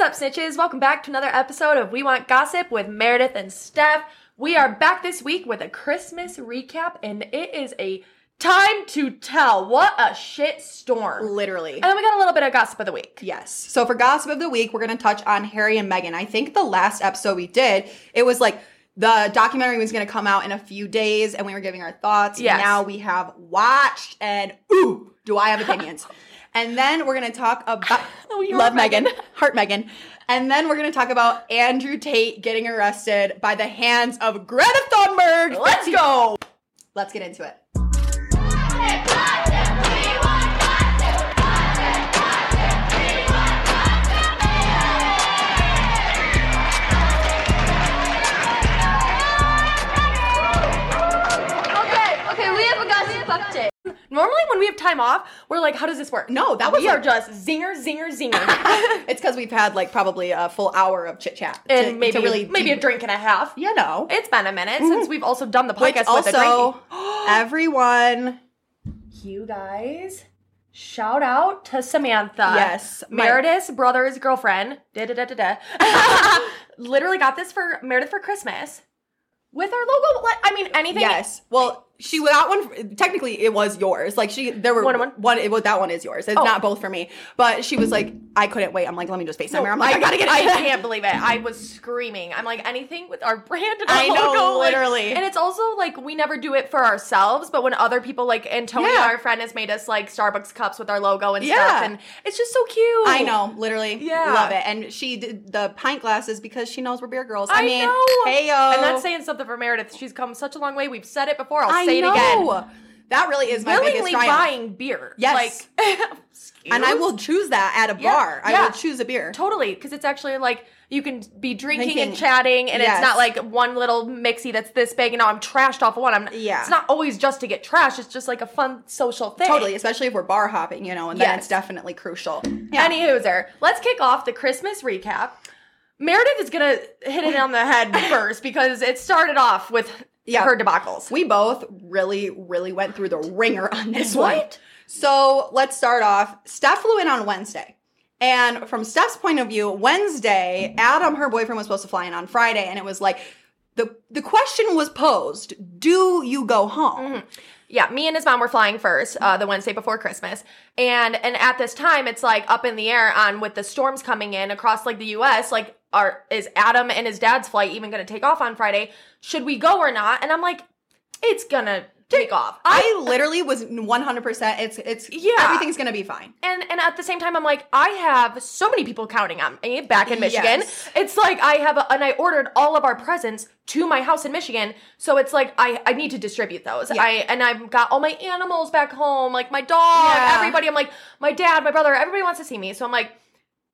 What's up, snitches? Welcome back to another episode of We Want Gossip with Meredith and Steph. We are back this week with a Christmas recap, and it is a time to tell. What a shit storm. Literally. And then we got a little bit of gossip of the week. Yes. So for gossip of the week, we're going to touch on Harry and Meghan. I think the last episode we did, it was like the documentary was going to come out in a few days and we were giving our thoughts. Yes. Now we have watched and ooh, do I have opinions. and then we're going to talk about Oh, love are Meghan, heart Meghan. And then we're going to talk about Andrew Tate getting arrested by the hands of Greta Thunberg. Let's go. Let's get into it. Okay, okay, we have a guy fucked it. Okay, okay, we have a gossip update. Normally, when we have time off, we're like, how does this work? No, that was We are just zinger, zinger, zinger. It's because we've had like probably a full hour of chit chat. and maybe, really maybe a drink and a half. You know. It's been a minute mm-hmm. since we've also done the podcast with a also, everyone, You guys, shout out to Samantha. Yes, my- Meredith's brother's girlfriend. Da da da da da. Literally got this for Meredith for Christmas with our logo. I mean, anything. yes. Well, she was that one technically it was yours. Like she, there were One and one? It was that one is yours. It's Oh. not both for me. But she was like, I couldn't wait. I'm like, let me just FaceTime her. I'm like, I, I gotta get it. I can't believe it. I was screaming. I'm like anything with our brand and our I know, logo, like- literally. and it's also like we never do it for ourselves, but when other people like Antonia, Yeah. our friend, has made us like Starbucks cups with our logo and Yeah. stuff, and it's just so cute. I know, literally, Yeah. love it. And she did the pint glasses because she knows we're beer girls. I, I mean, know. hey yo, And that's saying something for Meredith. She's come such a long way. We've said it before. I'll I say know. it again. That really is my biggest Willingly triumph. buying beer. Yes. Like, and I will choose that at a Yeah, bar. I yeah. will choose a beer. Totally, because it's actually like you can be drinking, and chatting, and Yes. it's not like one little mixie that's this big, and now I'm trashed off of one. I'm Yeah. It's not always just to get trashed. It's just like a fun social thing. Totally, especially if we're bar hopping, you know, and then it's definitely crucial. Yeah. Any hooser. Let's kick off the Christmas recap. Meredith is gonna hit it on the head first because it started off with Yeah. her debacles. we both really, really went through the ringer on this What? one. So let's start off. Steph flew in on Wednesday. And from Steph's point of view, Wednesday, Adam, her boyfriend, was supposed to fly in on Friday, and it was like the the question was posed: Do you go home? Yeah, me and his mom were flying first uh, the Wednesday before Christmas, and and at this time it's like up in the air on with the storms coming in across like the U.S. Like, are is Adam and his dad's flight even going to take off on Friday? Should we go or not? And I'm like, it's gonna take off. I literally was one hundred percent. It's it's Yeah. everything's gonna be fine. and and at the same time, I'm like, I have so many people counting on me back in Michigan. Yes. It's like I have, a, and I ordered all of our presents to my house in Michigan. So it's like I I need to distribute those. Yeah. I and I've got all my animals back home, like my dog, Yeah. everybody. I'm like my dad, my brother, everybody wants to see me. So I'm like.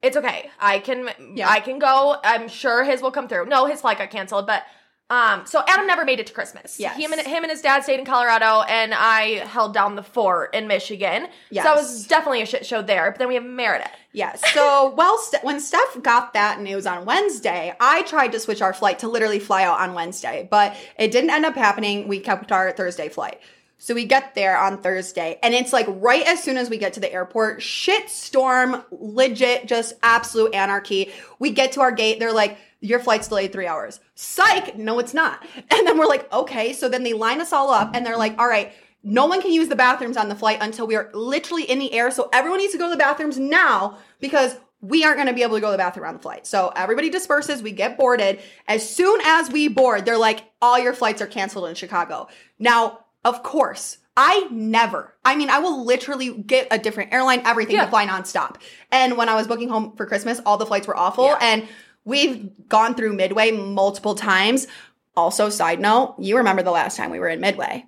It's okay. I can Yeah. I can go. I'm sure his will come through. No, his flight got canceled, but um so Adam never made it to Christmas. Yes. Him and him and his dad stayed in Colorado and I held down the fort in Michigan. So Yes. that was definitely a shit show there. But then we have Meredith. Yeah. So, well, Ste- when Steph got that news on Wednesday, I tried to switch our flight to literally fly out on Wednesday, but it didn't end up happening. We kept our Thursday flight. So we get there on Thursday, and it's like right as soon as we get to the airport, shit storm, legit, just absolute anarchy. We get to our gate, they're like, your flight's delayed three hours. Psych! No, it's not. And then we're like, okay. So then they line us all up, and they're like, all right, no one can use the bathrooms on the flight until we are literally in the air. So everyone needs to go to the bathrooms now because we aren't going to be able to go to the bathroom on the flight. So everybody disperses. We get boarded. As soon as we board, they're like, all your flights are canceled in Chicago. Now, of course, I never, I mean, I will literally get a different airline, everything Yeah. to fly nonstop. And when I was booking home for Christmas, all the flights were awful. Yeah. And we've gone through Midway multiple times. Also, side note, you remember the last time we were in Midway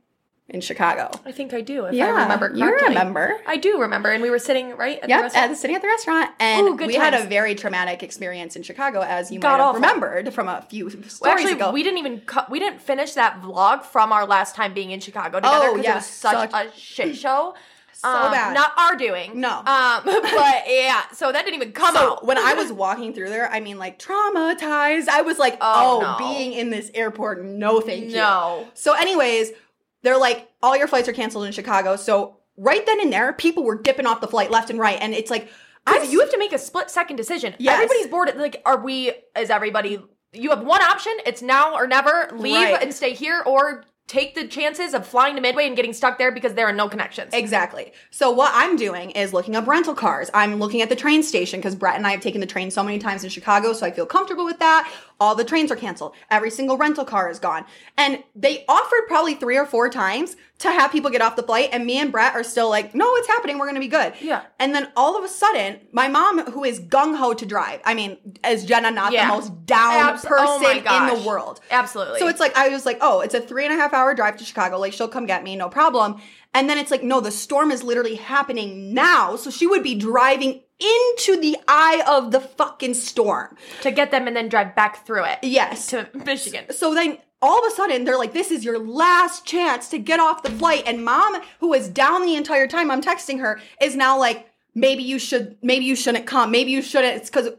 in Chicago. I think I do, if Yeah, I remember you remember. I do remember. And we were sitting right at the restaurant. at sitting at the restaurant, and Ooh, we had a very traumatic experience in Chicago, as you God might have awful. remembered from a few stories Well, actually, ago. we didn't even cut, we didn't finish that vlog from our last time being in Chicago together Oh, because yeah, it was such, such- a shit show. So Um, bad. Not our doing. No. Um, but yeah, so that didn't even come so out. when I was walking through there, I mean, like traumatized. I was like, Oh, oh, no. being in this airport, no, thank you. No. So, anyways, they're like, all your flights are canceled in Chicago. So right then and there, people were dipping off the flight left and right, and it's like. I you have to make a split second decision. Yes. Everybody's bored. Like, are we? Is everybody? You have one option. It's now or never. Leave Right. and stay here, or take the chances of flying to Midway and getting stuck there because there are no connections. Exactly. So what I'm doing is looking up rental cars. I'm looking at the train station because Brett and I have taken the train so many times in Chicago, so I feel comfortable with that. All the trains are canceled. Every single rental car is gone. And they offered probably three or four times to have people get off the flight, and me and Brett are still like, no, it's happening. We're gonna be good. Yeah. And then all of a sudden, my mom, who is gung ho to drive, I mean, is Jenna not Yeah. the most down Abs- oh person my in the world? Absolutely. So it's like I was like, oh, it's a three and a half hour drive to Chicago. Like she'll come get me, no problem. And then it's like, no, the storm is literally happening now. So she would be driving into the eye of the fucking storm. to get them and then drive back through it. Yes. To Michigan. So then all of a sudden they're like, this is your last chance to get off the flight. And mom, who was down the entire time I'm texting her, is now like, maybe you should, maybe you shouldn't come. Maybe you shouldn't. It's because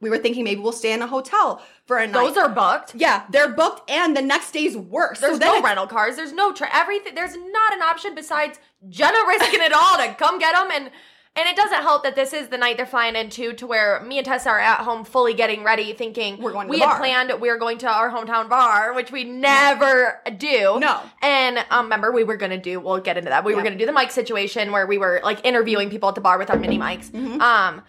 we were thinking maybe we'll stay in a hotel for a night. Those are booked. yeah, they're booked, and the next day's worse. There's so no rental cars. There's no tra- everything. There's not an option besides Jenna risking it all to come get them, and and it doesn't help that this is the night they're flying into, to where me and Tessa are at home, fully getting ready, thinking We're going to we had bar. planned we were going to our hometown bar, which we never do. No. And um, remember, we were gonna do. We'll get into that. We were gonna do the mic situation where we were like interviewing people at the bar with our mini mics. Mm-hmm. Um.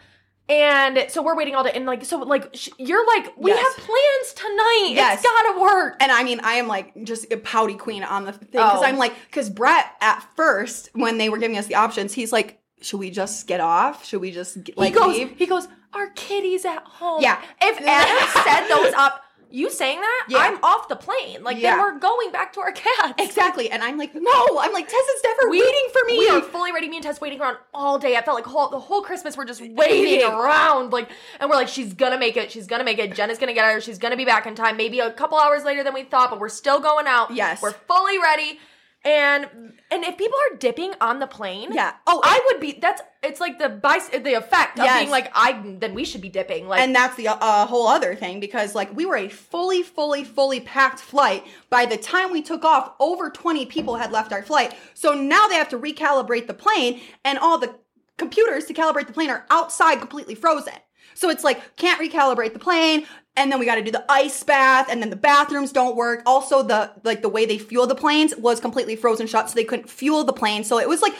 And so we're waiting all day, and like, so like, sh- you're like, we Yes. have plans tonight. Yes. It's gotta work. And I mean, I am like just a pouty queen on the thing because Oh. I'm like, because Brett at first when they were giving us the options, he's like, should we just get off? Should we just get, like he goes, leave? he goes, our kitty's at home. Yeah. If Adam said those up, you saying that, Yeah. I'm off the plane. Like Yeah. then we're going back to our cats. Exactly. And I'm like, no. I'm like, Tess is never waiting for me. We are fully ready. Me and Tess waiting around all day. I felt like whole, the whole Christmas we're just waiting Waiting. around. Like, and we're like, she's gonna make it. She's gonna make it. Jenna's gonna get her. She's gonna be back in time. Maybe a couple hours later than we thought, but we're still going out. Yes. we're fully ready. And and if people are dipping on the plane, Yeah. Oh, I would be. That's it's like the bice, the effect of Yes. being like I. Then we should be dipping. Like and that's the uh, whole other thing because like we were a fully fully fully packed flight by the time we took off over 20 people had left our flight so now they have to recalibrate the plane and all the computers to calibrate the plane are outside completely frozen so it's like can't recalibrate the plane and then we got to do the ice bath and then the bathrooms don't work also the like the way they fuel the planes was completely frozen shut so they couldn't fuel the plane so it was like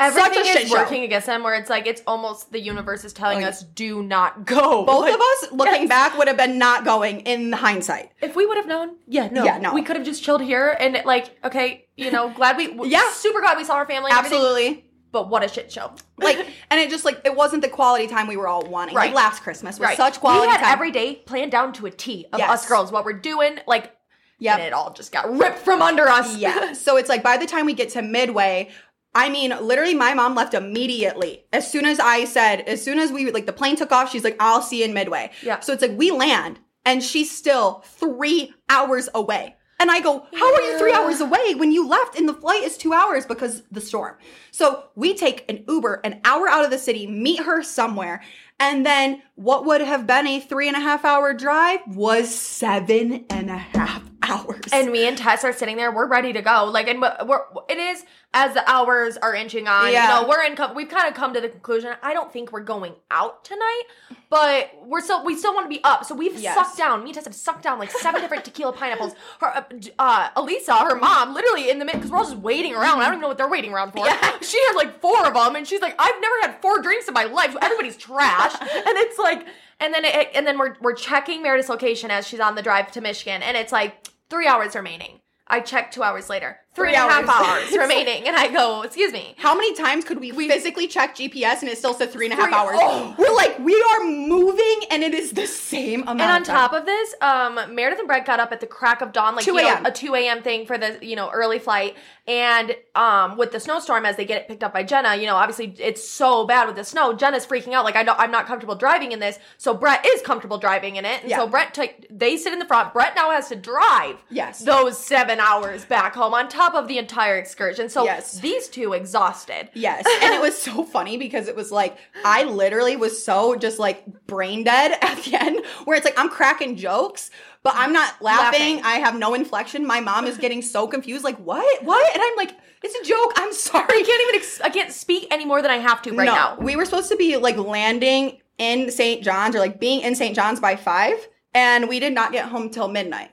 everything such a shit is show. working against them. Where it's like it's almost the universe is telling Like- us do not go. both Like, of us looking yes. back would have been not going in hindsight If we would have known, yeah, no, Yeah, no. we could have just chilled here and like, okay, you know, glad we, Yeah. super glad we saw our family, and everything, absolutely But what a shit show! like and it just like it wasn't the quality time we were all wanting Right. like last christmas was right, such quality we had time every day planned down to a T of Yes. us girls, what we're doing, like, Yep. and it all just got ripped from under us. yeah so it's like by the time we get to midway i mean literally my mom left immediately as soon as i said as soon as we like the plane took off she's like i'll see you in midway Yeah. so it's like we land and she's still three hours away and I go, how are you three hours away when you left and the flight is two hours because the storm? So we take an Uber an hour out of the city, meet her somewhere, and then what would have been a three and a half hour drive was seven and a half hours. And me and Tess are sitting there. We're ready to go. Like, and we're, it is as the hours are inching on. Yeah. You know, we're in. We've kind of come to the conclusion. I don't think we're going out tonight, but we're still we still want to be up. So we've Yes. sucked down. Me and Tess have sucked down like seven different tequila pineapples. Her, uh, uh, Elisa, her mom, literally in the mid because we're all just waiting around. I don't even know what they're waiting around for. Yeah. She had like four of them, and she's like, I've never had four drinks in my life. So everybody's trash, and it's like. And then it, and then we're we're checking Meredith's location as she's on the drive to Michigan, and it's like three hours remaining. I check two hours later, three Three and a half hours. hours remaining, and I go, excuse me. How many times could we, physically check GPS and it still said three and a half Three- hours? oh. We're like, we are moving and it is the same amount. And on of top of this, um, Meredith and Brett got up at the crack of dawn, like 2 you know, a two a.m. thing for the you know early flight. And um, with the snowstorm, as they get it picked up by Jenna, you know, obviously it's so bad with the snow. Jenna's freaking out, like I know I'm not comfortable driving in this. So Brett is comfortable driving in it, and Yeah. so Brett take they sit in the front. Brett now has to drive. Yes. those seven hours back home on top of the entire excursion. So Yes. these two exhausted. Yes. And it was so funny because it was like, I literally was so just like brain dead at the end where it's like I'm cracking jokes, but I'm not laughing. Laughing. I have no inflection. My mom is getting so confused, like, what? What? And I'm like, it's a joke. I'm sorry. I can't even. Ex- I can't speak any more than I have to right no, now. we were supposed to be like landing in St. John's or like being in St. John's by five, and we did not get home till midnight.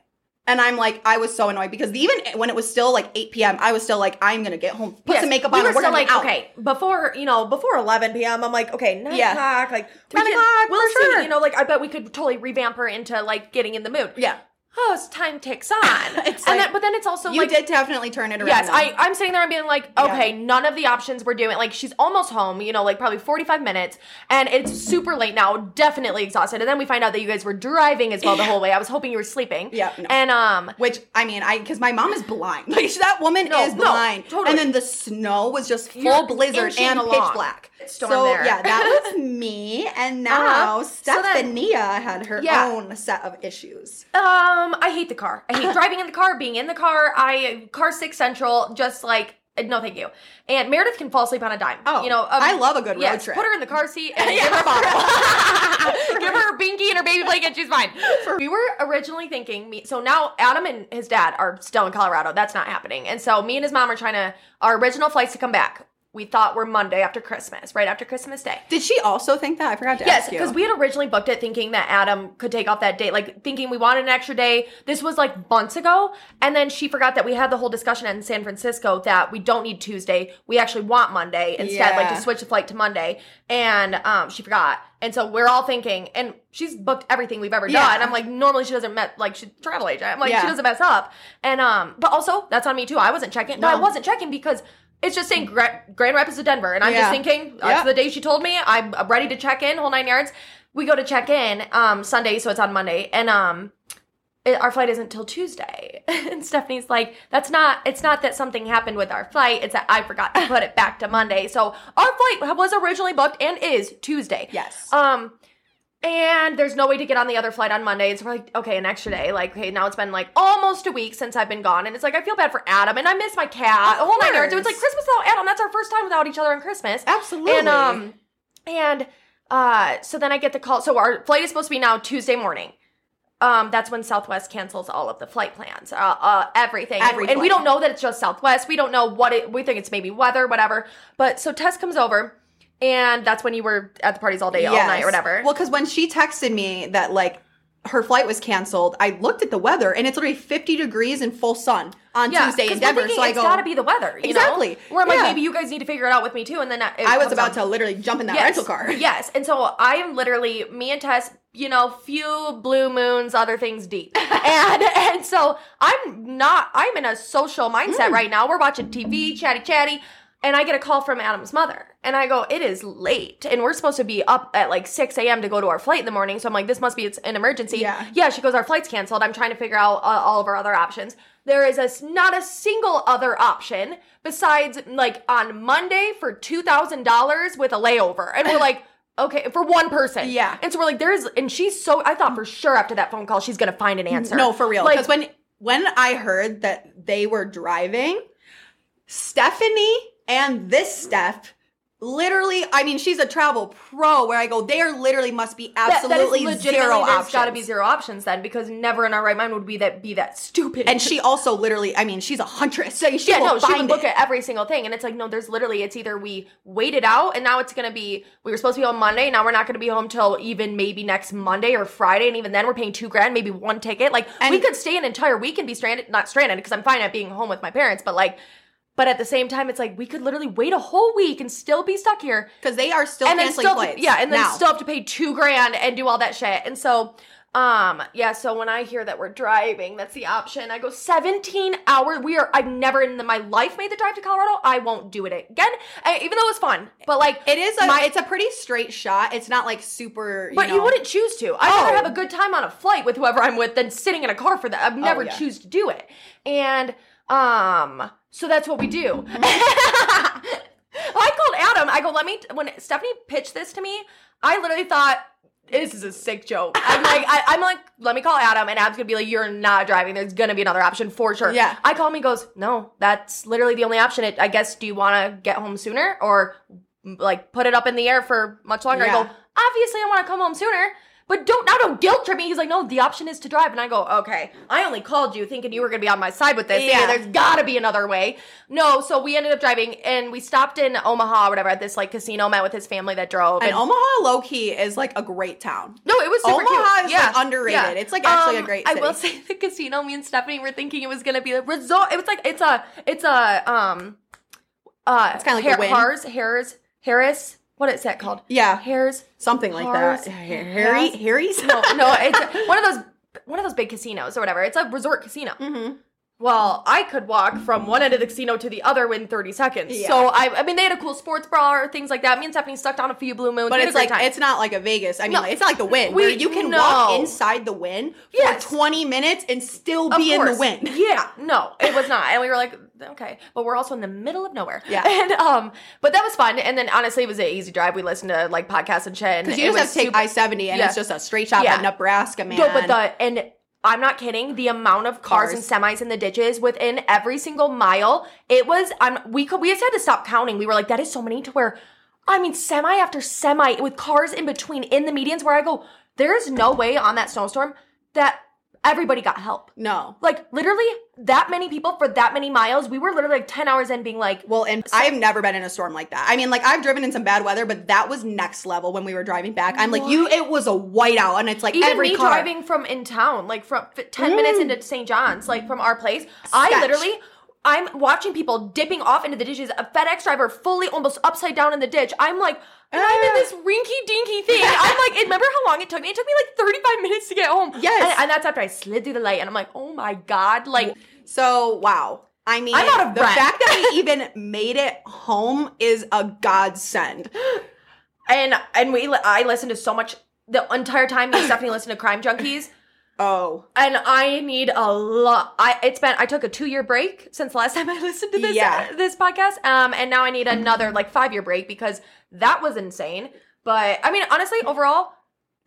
And I'm like, I was so annoyed because even when it was still like 8 p.m., I was still like, I'm gonna get home, put Yes, some makeup we on, were and we're still like, out. okay, before you know, before 11 p.m. I'm like, okay, nine Yeah. o'clock, like 10 can- o'clock, We'll for see, sure. you know, like I bet we could totally revamp her into like getting in the mood. Yeah, Oh, as time ticks on, and like- then but then it's also like you like did definitely turn it around. Yes. I, I'm sitting there and being like, Yeah. okay, none of the options we're doing. Like, she's almost home, you know, like probably 45 minutes, and it's super late now, definitely exhausted. And then we find out that you guys were driving as well the whole way. I was hoping you were sleeping. Yeah, no. And, um, Which I mean, I because my mom is blind. Like that woman No, is no, blind. totally. And then the snow was just full You're blizzard and along. pitch black. Storm so there. yeah, that was me. And now Uh-huh. So then- Stephania had her Yeah. own set of issues. um, I hate the car. I hate driving in the car, being in the car. I, car six central, just like, no thank you. And Meredith can fall asleep on a dime. Oh, you know, um, I love a good road yes, trip. Put her in the car seat and give her a bottle. give her a binky and her baby blanket. She's fine. We were originally thinking, me, so now Adam and his dad are still in Colorado. That's not happening. And so me and his mom are trying to, our original flights to come back, we thought were Monday after Christmas, right after Christmas Day. Did she also think that? I forgot to Yes, ask you. Yes, because we had originally booked it thinking that Adam could take off that day, like thinking we wanted an extra day. This was like months ago. And then she forgot that we had the whole discussion in San Francisco that we don't need Tuesday. We actually want Monday instead, like to switch the flight to Monday. And um, she forgot. And so we're all thinking, and she's booked everything we've ever Yeah. done. I'm like, normally she doesn't met like she's travel agent. I'm like, Yeah. she doesn't mess up. And um, but also that's on me too. I wasn't checking, but I wasn't checking because it's just saying Gra- Grand Rapids to Denver, and I'm Yeah. just thinking Yeah. the day she told me. I'm I'm ready to check in, whole nine yards. We go to check in um Sunday, so it's on Monday, and um it, our flight isn't till Tuesday. and Stephanie's like, that's not. It's not that something happened with our flight. It's that I forgot to put it back to Monday. So our flight was originally booked and is Tuesday. Yes. Um. And there's no way to get on the other flight on Monday. It's like, okay, an extra day. Like, okay, now it's been like almost a week since I've been gone. And it's like, I feel bad for Adam and I miss my cat. Of the whole nine yards. It was like Christmas without Adam. That's our first time without each other on Christmas. Absolutely. And um and uh so then I get the call. So our flight is supposed to be now Tuesday morning. Um, that's when Southwest cancels all of the flight plans, uh, uh, everything, Every and we don't know that it's just Southwest. We don't know what it. We think it's maybe weather, whatever. But so Tess comes over, and that's when you were at the parties all day, all night, or whatever. Well, because when she texted me that like her flight was canceled, I looked at the weather and it's literally 50 degrees in full sun on Tuesday in we're Denver. thinking So I it's go, gotta be the weather, you Exactly. Know? Where I'm like, Yeah. maybe you guys need to figure it out with me too, and then it I was comes about on. to literally jump in that rental car. Yes. And so I am literally me and Tess, you know, few blue moons, other things deep. and and so I'm not I'm in a social mindset mm. right now. We're watching TV, chatty chatty, and I get a call from Adam's mother. And I go, it is late. And we're supposed to be up at like 6 a.m. to go to our flight in the morning. So I'm like, this must be it's an emergency. Yeah. Yeah, she goes, our flight's canceled. I'm trying to figure out uh, all of our other options. There is a, not a single other option besides like on Monday for $2,000 with a layover. And we're like, okay, for one person. Yeah. And so we're like, there's, and she's so, I thought for sure after that phone call, she's going to find an answer. No, for real. Like, Because when when I heard that they were driving, Stephanie and this Steph, literally, I mean, she's a travel pro. Where I go, there literally must be that, that absolutely legitimately, zero options. got to be zero options then because never in our right mind would we that be that stupid. And she also literally, I mean, she's a huntress, so she yeah, no, she would look it. at every single thing, and it's like, no, there's literally, it's either we wait it out, and now it's gonna be, we were supposed to be home Monday, now we're not gonna be home till even maybe next Monday or Friday, and even then we're paying two grand, maybe one ticket. Like, we could stay an entire week and be stranded, not stranded, because I'm fine at being home with my parents, but like, but at the same time, it's like we could literally wait a whole week and still be stuck here because they are still and then canceling still flights. yeah and then now. still have to pay two grand and do all that shit and so um yeah so when i hear that we're driving that's the option i go 17 hours we are i've never in my life made the drive to colorado i won't do it again I, even though it was fun but like It is a my- it's a pretty straight shot. It's not like super. You but know, you wouldn't choose to. I'd rather Oh. have a good time on a flight with whoever I'm with than sitting in a car for that. I'd never yeah. choose to do it. And um, so that's what we do. I called Adam. I go, let me. When Stephanie pitched this to me, I literally thought. This is a sick joke. I'm like, I, I'm like, let me call Adam, and Adam's gonna be like, "You're not driving. There's gonna be another option for sure." Yeah. I call him. He goes, "No, that's literally the only option. It, I guess. Do you want to get home sooner, or like put it up in the air for much longer?" I go, obviously I want to come home sooner but don't now don't guilt trip me. He's like, no, the option is to drive, and I go, okay. I only called you thinking you were gonna be on my side with this. Yeah, Yeah. there's gotta be another way. No, so we ended up driving, and we stopped in Omaha, or whatever, at this like casino. Met with his family that drove, And Omaha low key is like a great town. No, it was super Omaha cute. is, yeah. like, underrated. It's, like, actually a great I will say the casino. Me and Stephanie were thinking it was gonna be the resort. It was like it's a it's a um uh It's kinda like the Wynn. Harris Harris Harris. What is that called? Yeah. hairs, Something like Cars, that. Harry. Harry's. No, no, it's one of those one of those big casinos or whatever. It's a resort casino. Mhm. Well, I could walk from one end of the casino to the other in 30 seconds. Yeah. So I, I mean, they had a cool sports bar, or things like that. Me and Stephanie stuck down a few blue moons. But it's like time. it's not like a Vegas. I mean, No. like, it's not like the Wynn, We- where you can no. walk inside the Wynn for Yes. 20 minutes and still be in the course. Wynn. Yeah, no, it was not. And we were like, okay, but we're also in the middle of nowhere. Yeah. And um, but that was fun. And then honestly, it was an easy drive. We listened to like podcasts and shit. and Because you just have to take I seventy, and Yeah. it's just a straight shot Yeah. at Nebraska, man. No, but the and I'm not kidding. The amount of cars, Cars. and semis in the ditches within every single mile, it was. I'm. We could. We just had to stop counting. We were like, that is so many to where. I mean, semi after semi with cars in between in the medians. Where I go, there is no way on that snowstorm that everybody got help. no. Like literally that many people for that many miles. We were literally like ten hours in, being like, Well, and I've never been in a storm like that. I mean, like I've driven in some bad weather, but that was next level when we were driving back. I'm like, you, it was a whiteout, and it's like even every me car. driving from in town, like from f- 10 minutes into St. John's, like from our place, I literally, I'm watching people dipping off into the ditches. A FedEx driver fully almost upside down in the ditch. I'm like, and I'm in Ah. this rinky dinky thing. I'm like, remember how long it took me? It took me like 35 minutes to get home. Yes. And, and that's after I slid through the light. And I'm like, oh my God. Like, So wow. I mean, I'm out of the breath. fact that we even made it home is a godsend. and, and we, I listened to so much the entire time. Stephanie listened to Crime Junkies. Oh, and I need a lot. I it's been I took a two year break since the last time I listened to this Yeah. this podcast. Um, and now I need another like five year break because that was insane. But I mean, honestly, overall,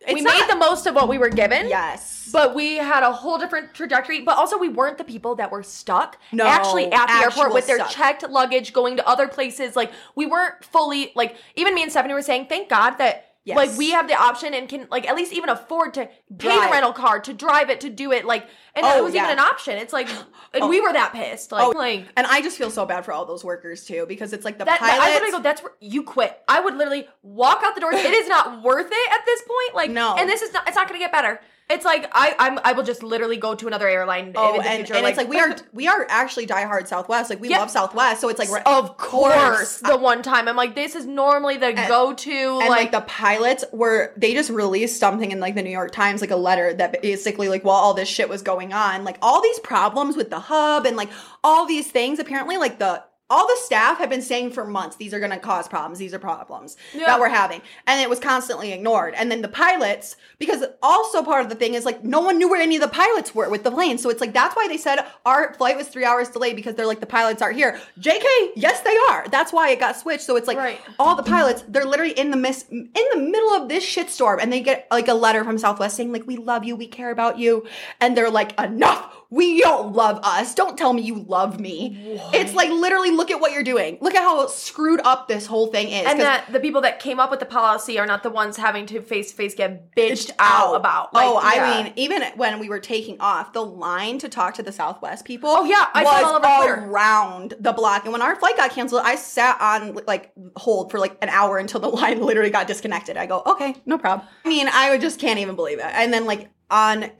we It's made not- the most of what we were given. yes. But we had a whole different trajectory. But also, we weren't the people that were stuck No, actually at the airport with their stuck. checked luggage going to other places. Like, we weren't fully, like, even me and Stephanie were saying, thank God that. Yes. Like we have the option and can like at least even afford to pay the rental car to drive it to do it like and Oh, it was yeah. even an option. It's like and Oh. we were that pissed. Like Oh, like and I just feel so bad for all those workers too because it's like the that, that- pilots. I literally go, that's where you quit. I would literally walk out the doors. it is not worth it at this point. Like No. and this is not it's not gonna get better. It's like I I'm I will just literally go to another airline Oh, in the oh, and, future. and it's like we are we are actually diehard Southwest. Like we love Southwest, so it's like of course the one time I'm like this is normally the go to and like, like, the pilots were they just released something in like the New York Times, like a letter that basically like while all this shit was going on, like all these problems with the hub and like all these things, apparently like the all the staff have been saying for months these are going to cause problems these are problems Yeah. that we're having. And it was constantly ignored. And then the pilots because also part of the thing is like no one knew where any of the pilots were with the plane. So it's like that's why they said our flight was three hours delayed because they're like the pilots aren't here. Jk yes they are. That's why it got switched. So it's like Right. all the pilots they're literally in the miss in the middle of this shitstorm and they get like a letter from southwest saying like we love you we care about you. And they're like enough. We don't love us. Don't tell me you love me. It's like literally look at what you're doing look at how screwed up this whole thing is and that the people that came up with the policy are not the ones having to face to face get bitched out about. Oh, like, oh, I yeah. mean, even when we were taking off, the line to talk to the Southwest people. Oh, yeah, I was all over around the block. And when our flight got canceled, I sat on like hold for like an hour until the line literally got disconnected. I go, okay, no problem. I mean, I would just can't even believe it. And then like on.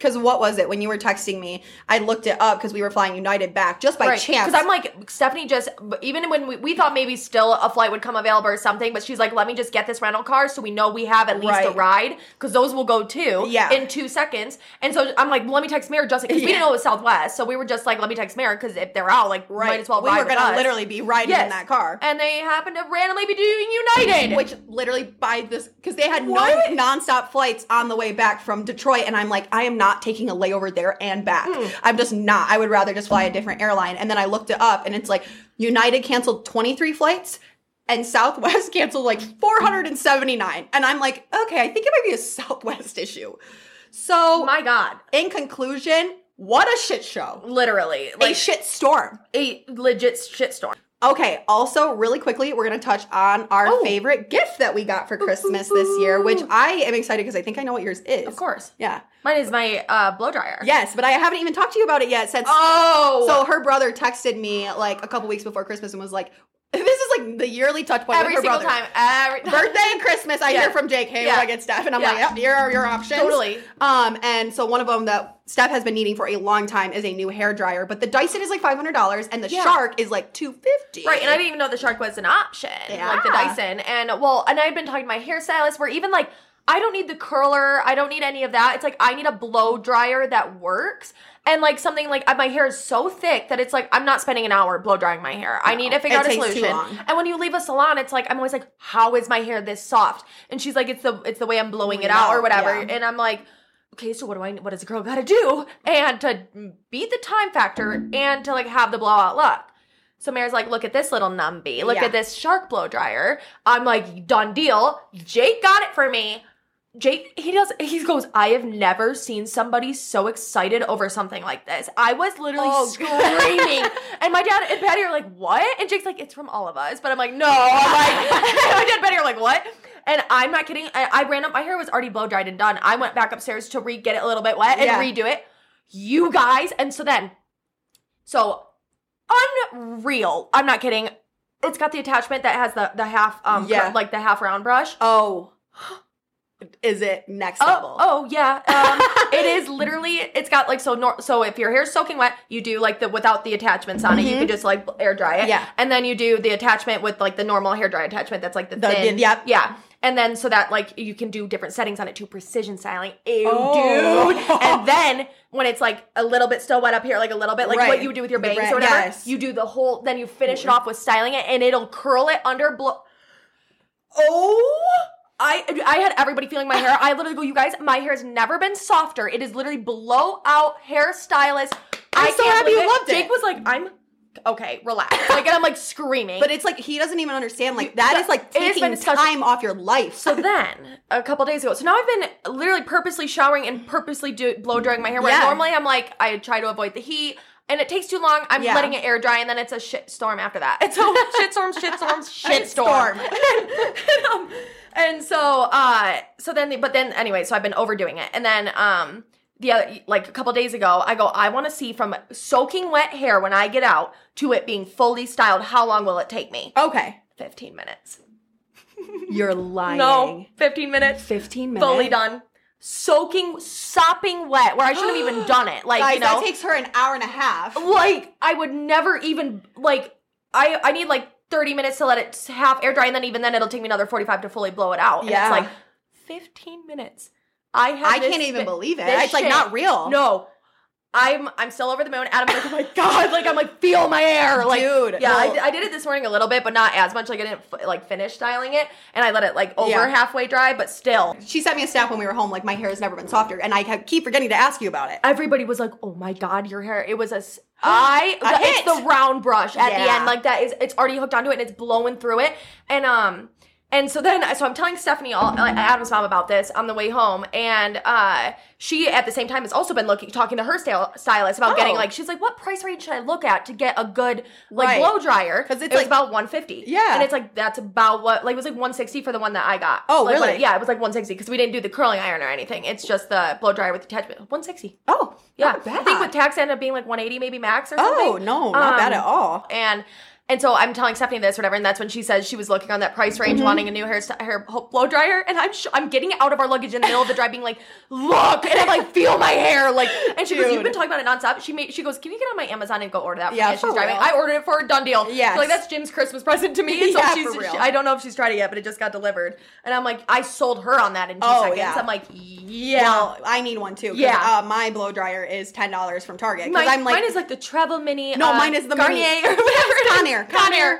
Because what was it when you were texting me? I looked it up because we were flying United back just by chance. Because I'm like, Stephanie just, even when we, we thought maybe still a flight would come available or something, but she's like, let me just get this rental car so we know we have at least a ride, because those will go too Yeah. in two seconds. And so I'm like, let me text Mary just because we didn't know it was Southwest. So we were just like, let me text Mary because if they're out, like, right, might as well we were gonna literally be riding Yes. in that car. And they happened to randomly be doing United. which literally by this because they had What? no nonstop flights on the way back from Detroit, and I'm like, I am not taking a layover there and back. Hmm. I'm just not. I would rather just fly a different airline. And then I looked it up, and it's like United canceled 23 flights. And Southwest canceled like 479. And I'm like, okay, I think it might be a Southwest issue. So, my God. in conclusion, what a shit show. Literally. a shit storm. a legit shitstorm. Okay, also, really quickly, we're going to touch on our Oh. favorite gift that we got for Christmas this year, which I am excited because I think I know what yours is. Of course. Yeah. Mine is my uh, blow dryer. Yes, but I haven't even talked to you about it yet since. Oh. So her brother texted me like a couple weeks before Christmas and was like, "This is like the yearly touch point every single brother. time. Every Birthday and Christmas, I Yeah. hear from Jake, "Hey, Yeah. do I get Steph?" And I'm Yeah. like, "Yep, here are your options." Totally. Um, and so one of them that Steph has been needing for a long time is a new hair dryer, but the Dyson is like five hundred dollars and the. Shark is like two fifty. Right, and I didn't even know the shark was an option, like the Dyson. And well, and I've been talking to my hairstylist where even like I don't need the curler, I don't need any of that. It's like I need a blow dryer that works. And like something like my hair is so thick that it's like I'm not spending an hour blow drying my hair. I need to figure out a solution. And when you leave a salon, it's like I'm always like, how is my hair this soft? And she's like, it's the it's the way I'm blowing it out or whatever. yeah. And I'm like, okay, so what do I what does a girl gotta do? And to beat the time factor and to like have the blowout look. So Mary's like, look at this little numbie. Look Yeah. at this shark blow dryer. I'm like, done deal. Jake got it for me. Jake, he does, he goes, I have never seen somebody so excited over something like this. I was literally Oh, screaming. and my dad and Patty are like, what? And Jake's like, it's from all of us. But I'm like, no. I'm like, my dad and Patty are like, what? And I'm not kidding. I, I ran up, my hair was already blow dried and done. I went back upstairs to re get it a little bit wet and Yeah. redo it. You guys, and so then, so unreal. I'm not kidding. It's got the attachment that has the the half um Yeah. like the half round brush. Oh, is it next Oh, level? oh yeah. Um, it is literally. It's got like so. Nor- so if your hair's soaking wet, you do like the without the attachments on it. You can just like air dry it. Mm-hmm. Yeah. And then you do the attachment with like the normal hair dry attachment. That's like the, The- thin. yep. Yeah. And then so that like you can do different settings on it too. Precision styling. Ew, Oh. dude. And then when it's like a little bit still wet up here, like a little bit, like Right. what you would do with your bangs or whatever. yes. You do the whole. Then you finish it off with styling it, and it'll curl it under blow. Oh. I I had everybody feeling my hair. I literally go, you guys, my hair has never been softer. It is literally blowout hairstylist. I'm I so happy you loved it. Jake was like, I'm okay, relax. Like, and I'm like screaming. But it's like he doesn't even understand. Like that is like taking time off your life. so then a couple days ago, so now I've been literally purposely showering and purposely do, blow drying my hair. Where Yeah. normally I'm like, I try to avoid the heat. And it takes too long. I'm Yeah. letting it air dry, and then it's a shit storm after that. It's a shit storm, shit storm, shit storm. Storm. and, um, and so, uh, so then, but then anyway, so I've been overdoing it, and then, um, the other like a couple days ago, I go, I want to see from soaking wet hair when I get out to it being fully styled. How long will it take me? okay, Fifteen minutes. you're lying. No, fifteen minutes. fifteen minutes. Fully done. Soaking, sopping wet, where I shouldn't have even done it. Like Guys, you know, that takes her an hour and a half. like I would never even like I I need like 30 minutes to let it half air dry and then even then it'll take me another 45 to fully blow it out. And Yeah. it's like 15 minutes. I have I can't even believe it. It's like not real. No. I'm I'm still over the moon. Adam's like, oh my god, like I'm like feel my hair, like Dude, Yeah, I well- d- I, did it this morning a little bit, but not as much. Like I didn't f- like finish styling it, and I let it like over Yeah. halfway dry, but still. She sent me a snap when we were home. Like my hair has never been softer, and I keep forgetting to ask you about it. everybody was like, "Oh my god, your hair!" It was a, I, A it's hit. the round brush at the end, like that is, it's already hooked onto it and it's blowing through it, and um, and so then, so I'm telling Stephanie, all Adam's mom, about this on the way home, and uh, she at the same time has also been looking, talking to her style, stylist about getting Oh. like, she's like, "What price range should I look at to get a good like Right. blow dryer?" 'Cause it's it like- about 150, Yeah. and it's like that's about what like it was like 160 for the one that I got. Oh, Like, what- really? yeah, it was like 160 because we didn't do the curling iron or anything. It's just the blow dryer with attachment. 160. Oh, Yeah, not bad. I think with tax ended up being like 180 maybe max or something. Oh no, not bad Um, at all. And and so I'm telling Stephanie this, whatever, and that's when she says she was looking on that price range, Mm-hmm. wanting a new hair hair blow dryer, and I'm sh- I'm getting out of our luggage in the middle of the drive, being like, look, and I'm like, feel my hair, like, and she goes, you've been talking about it nonstop. She made she goes, can you get on my Amazon and go order that? For Yeah, me? for she's driving. real. I ordered it for her, done deal. Yeah, So, like that's Jim's Christmas present to me. So Yeah, she's, for real. she- I don't know if she's tried it yet, but it just got delivered, and I'm like, I sold her on that in two Oh, seconds. yeah. I'm like, yeah. Well, I need one too. Yeah. uh, my blow dryer is ten dollars from Target because I'm like mine is like the travel mini. No, uh, mine is the Garnier mini. or whatever. is. Conair, Conair.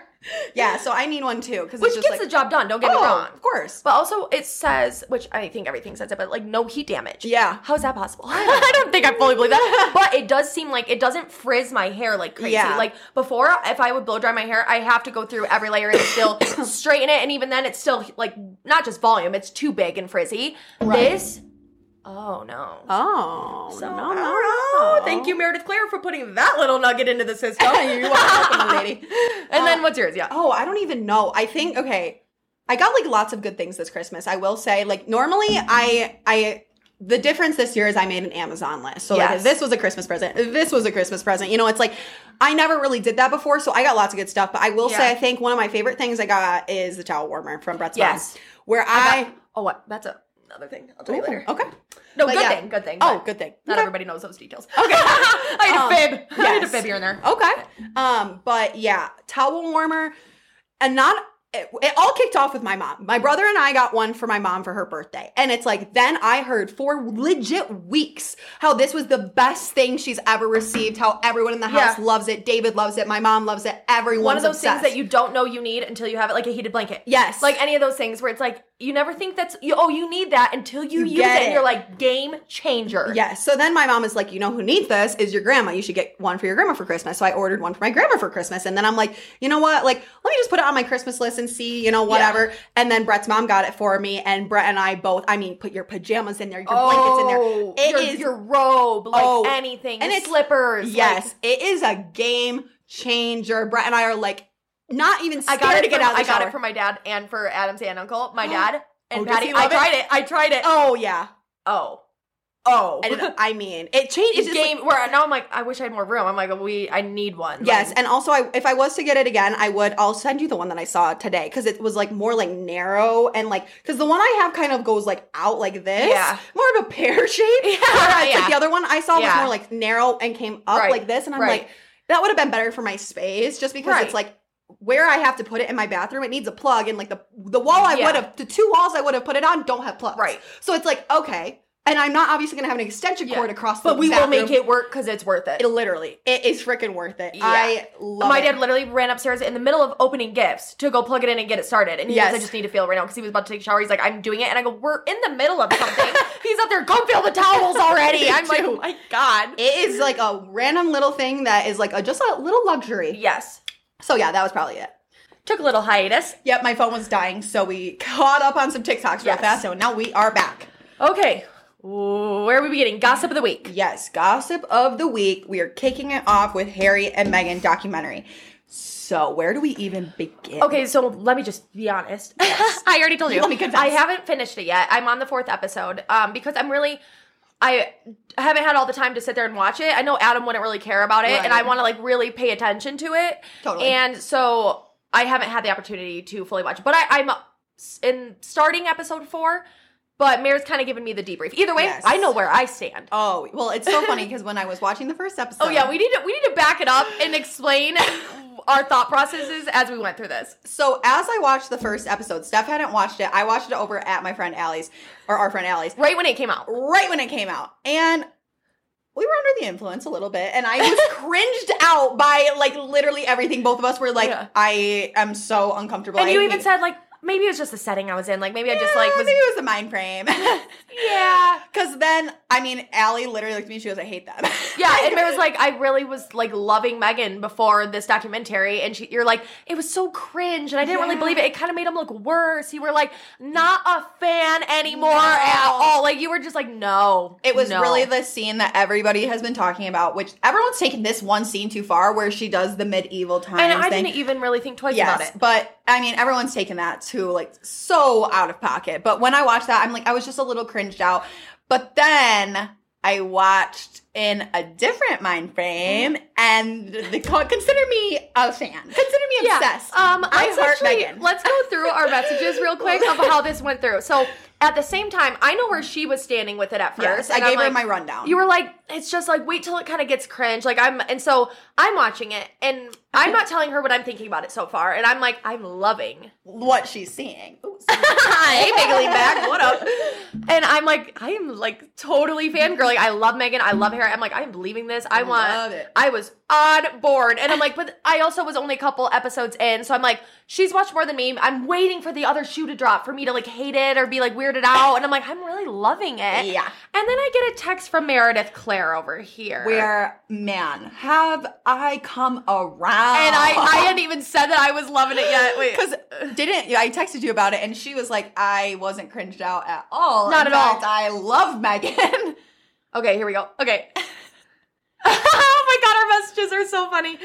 Yeah, so I need one too because which it's gets like the job done. Don't get me oh, wrong. of course. But also, it says, which I think everything says it, but like no heat damage. Yeah. How is that possible? I don't think I fully believe that. But it does seem like it doesn't frizz my hair like crazy. Yeah. Like before, if I would blow dry my hair, I have to go through every layer and still straighten it. And even then, it's still like not just volume, it's too big and frizzy. Right. This Oh no. Oh, So, no, no, no. Thank you, Meredith Claire, for putting that little nugget into the system. You're welcome, lady. And then Uh, what's yours? Yeah. Oh, I don't even know. I think okay. I got like lots of good things this Christmas. I will say, like normally I I the difference this year is I made an Amazon list. So like this was a Christmas present. This was a Christmas present. You know, it's like I never really did that before, so I got lots of good stuff. But I will say I think one of my favorite things I got is the towel warmer from Brett's Yes. mom. Where I I, got- oh, what? That's a, another thing. I'll tell you later. okay. No, But good yeah. thing. Good thing. Oh, good thing. Not Okay. everybody knows those details. Okay. I had Um, a fib. I had a yes. fib here and there. Okay. Um, but yeah, towel warmer, and not. It, it all kicked off with my mom. My brother and I got one for my mom for her birthday. And it's like, then I heard for legit weeks how this was the best thing she's ever received, how everyone in the house Yeah. loves it. David loves it. My mom loves it. Everyone's One of those obsessed. things that you don't know you need until you have it, like a heated blanket. Yes. Like any of those things where it's like you never think that's you, oh you need that until you, You use get it, and you're like game changer. Yes. So then my mom is like, you know who needs this is your grandma. You should get one for your grandma for Christmas. So I ordered one for my grandma for Christmas. And then I'm like, you know what? Like, let me just put it on my Christmas list and see, you know, whatever. And then Brett's mom got it for me. And Brett and I both, I mean, put your pajamas in there, your blankets in there. Oh, It your, is- your robe, like Oh, anything, and your it's- slippers. Yes. like- it is a game changer. Brett and I are like, not even I scared got it. to get from- out I got shower. it for my dad and for Adam's aunt and uncle. My dad oh, and Oh, Patty. I it? tried it. I tried it. Oh, yeah. Oh. Oh. And I mean, it changed. It's It's just like- game where now I'm like, I wish I had more room. I'm like, we, I need one. Yes, Like, and also, I, if I was to get it again, I would. I'll send you the one that I saw today because it was like more like narrow and like because the one I have kind of goes like out like this, Yeah. more of a pear shape. Yeah, whereas, yeah. like the other one I saw was more like narrow and came up Right, like this, and I'm right. like, that would have been better for my space, just because Right. it's like where I have to put it in my bathroom, it needs a plug, and like the the wall I Yeah. would have, the two walls I would have put it on don't have plugs, Right. So it's like okay, and I'm not obviously gonna have an extension Yeah. cord across, but we will make it work because it's worth it. It literally, it is freaking worth it. Yeah. I love my it. dad literally ran upstairs in the middle of opening gifts to go plug it in and get it started. And he Yes. goes, I just need to feel right now because he was about to take a shower. He's like, I'm doing it. And I go, We're in the middle of something. He's up there, go fill the towels already. I'm like, oh my God. It is like a random little thing that is like a, just a little luxury. Yes. So yeah, that was probably it. Took a little hiatus. Yep, my phone was dying, so we caught up on some TikToks real Yes. fast. So now we are back. Okay. Where are we beginning? Gossip of the week. Yes, gossip of the week. We are kicking it off with Harry and Meghan documentary. So where do we even begin? Okay, so let me just be honest. I already told you. Let me confess. I haven't finished it yet. I'm on the fourth episode um, because I'm really. I haven't had all the time to sit there and watch it. I know Adam wouldn't really care about it, and I want to like really pay attention to it. Totally. And so I haven't had the opportunity to fully watch it. But I, I'm in starting episode four. But Mare's kind of giving me the debrief. Either way, Yes. I know where I stand. Oh well, it's so funny because when I was watching the first episode, Oh yeah, we need to we need to back it up and explain our thought processes as we went through this. So as I watched the first episode, Steph hadn't watched it. I watched it over at my friend Allie's or our friend Allie's. Right when it came out. right when it came out. And we were under the influence a little bit, and I was cringed out by like literally everything. Both of us were like, Yeah. I am so uncomfortable. And I you even said like maybe it was just the setting I was in. Like maybe I just like was maybe it was the mind frame. yeah. Because then, I mean, Allie literally looked at me. She goes, "I hate that." Yeah, and it was like, I really was like loving Meghan before this documentary, and she, you're like, it was so cringe, and I didn't really believe it. It kind of made him look worse. You were like, not a fan anymore No. at all. Like you were just like, no, It was no. really the scene that everybody has been talking about, which everyone's taken this one scene too far, where she does the medieval times and I thing. didn't even really think twice about Yes, it. but I mean, everyone's taken that to like so out of pocket. But when I watched that, I'm like, I was just a little cringed out. But then I watched in a different mind frame, and the consider me a fan. Consider me obsessed. Um, I let's heart actually- Meghan. Let's go through our messages real quick of how this went through. So at the same time, I know where she was standing with it at first. Yes, I gave her my rundown. You were like, it's just like wait till it kind of gets cringe. Like I'm, and so I'm watching it, and I'm not telling her what I'm thinking about it so far, and I'm like, I'm loving. what she's seeing. Ooh, hey, Megalene back, what up? And I'm like, I am like totally fangirling. I love Meghan. I love Harry. I'm like, I am believing this. I want. love it. I was on board, and I'm like, but I also was only a couple episodes in, so I'm like, she's watched more than me. I'm waiting for the other shoe to drop for me to like hate it or be like weirded out, and I'm like, I'm really loving it. Yeah. And then I get a text from Meredith Claire over here. Where, man, have I come around? And I, I hadn't even said that I was loving it yet. Wait. Because didn't yeah, I texted you about it and she was like, I wasn't cringed out at all. Not In at all. I love Meghan. Okay, here we go. Okay. oh my god, our messages are so funny.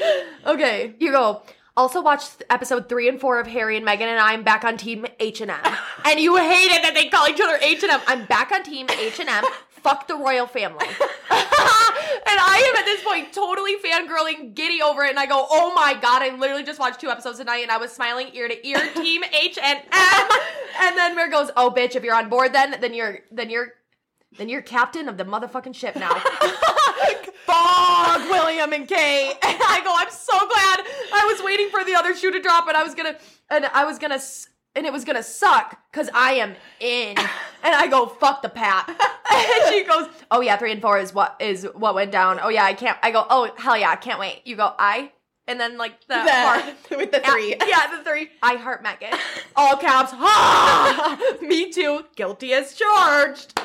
Okay, you go. Also watched episode three and four of Harry and Meghan, and I'm back on team H and M. And you hated that they call each other H and M. I'm back on team H and M. Fuck the royal family. and I am at this point totally fangirling, giddy over it, and I go, "Oh my god!" I literally just watched two episodes tonight, and I was smiling ear to ear. Team H and M. And then Mary goes, "Oh bitch, if you're on board, then then you're then you're then you're captain of the motherfucking ship now." Fog, William and Kate. And I go, I'm so glad. I was waiting for the other shoe to drop, and I was gonna, and I was gonna, and it was gonna suck because I am in. And I go, fuck the pap. And she goes, oh yeah, three and four is what is what went down. Oh yeah, I can't. I go, oh hell yeah, I can't wait. You go, I, and then like the part. with the three. Yeah, yeah, the three. I heart Meghan. All caps. Ha! Me too. Guilty as charged.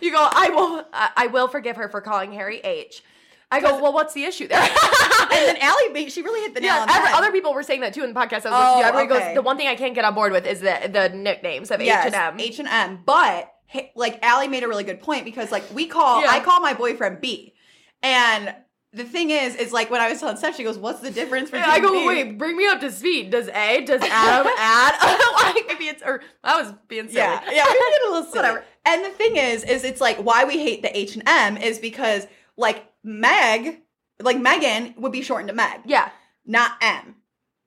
You go. I will. I I will forgive her for calling Harry H. I go. Well, what's the issue there? And then Allie, made- she really hit the nail yeah, on the every- head. other people were saying that too in the podcast. I was Oh, listening to. Everybody oh, okay. goes. The one thing I can't get on board with is the the nicknames of H and M. H and M. But like Allie made a really good point because like we call Yeah. I call my boyfriend B. And the thing is, is like when I was telling Steph, she goes, What's the difference between I go. B?" Wait, bring me up to speed. Does A? Does Adam add? like maybe it's or I was being silly. Yeah, yeah, we a little silly. Whatever. And the thing is, is it's like why we hate the H and M is because like Meg, like Meghan would be shortened to Meg, Yeah. not M.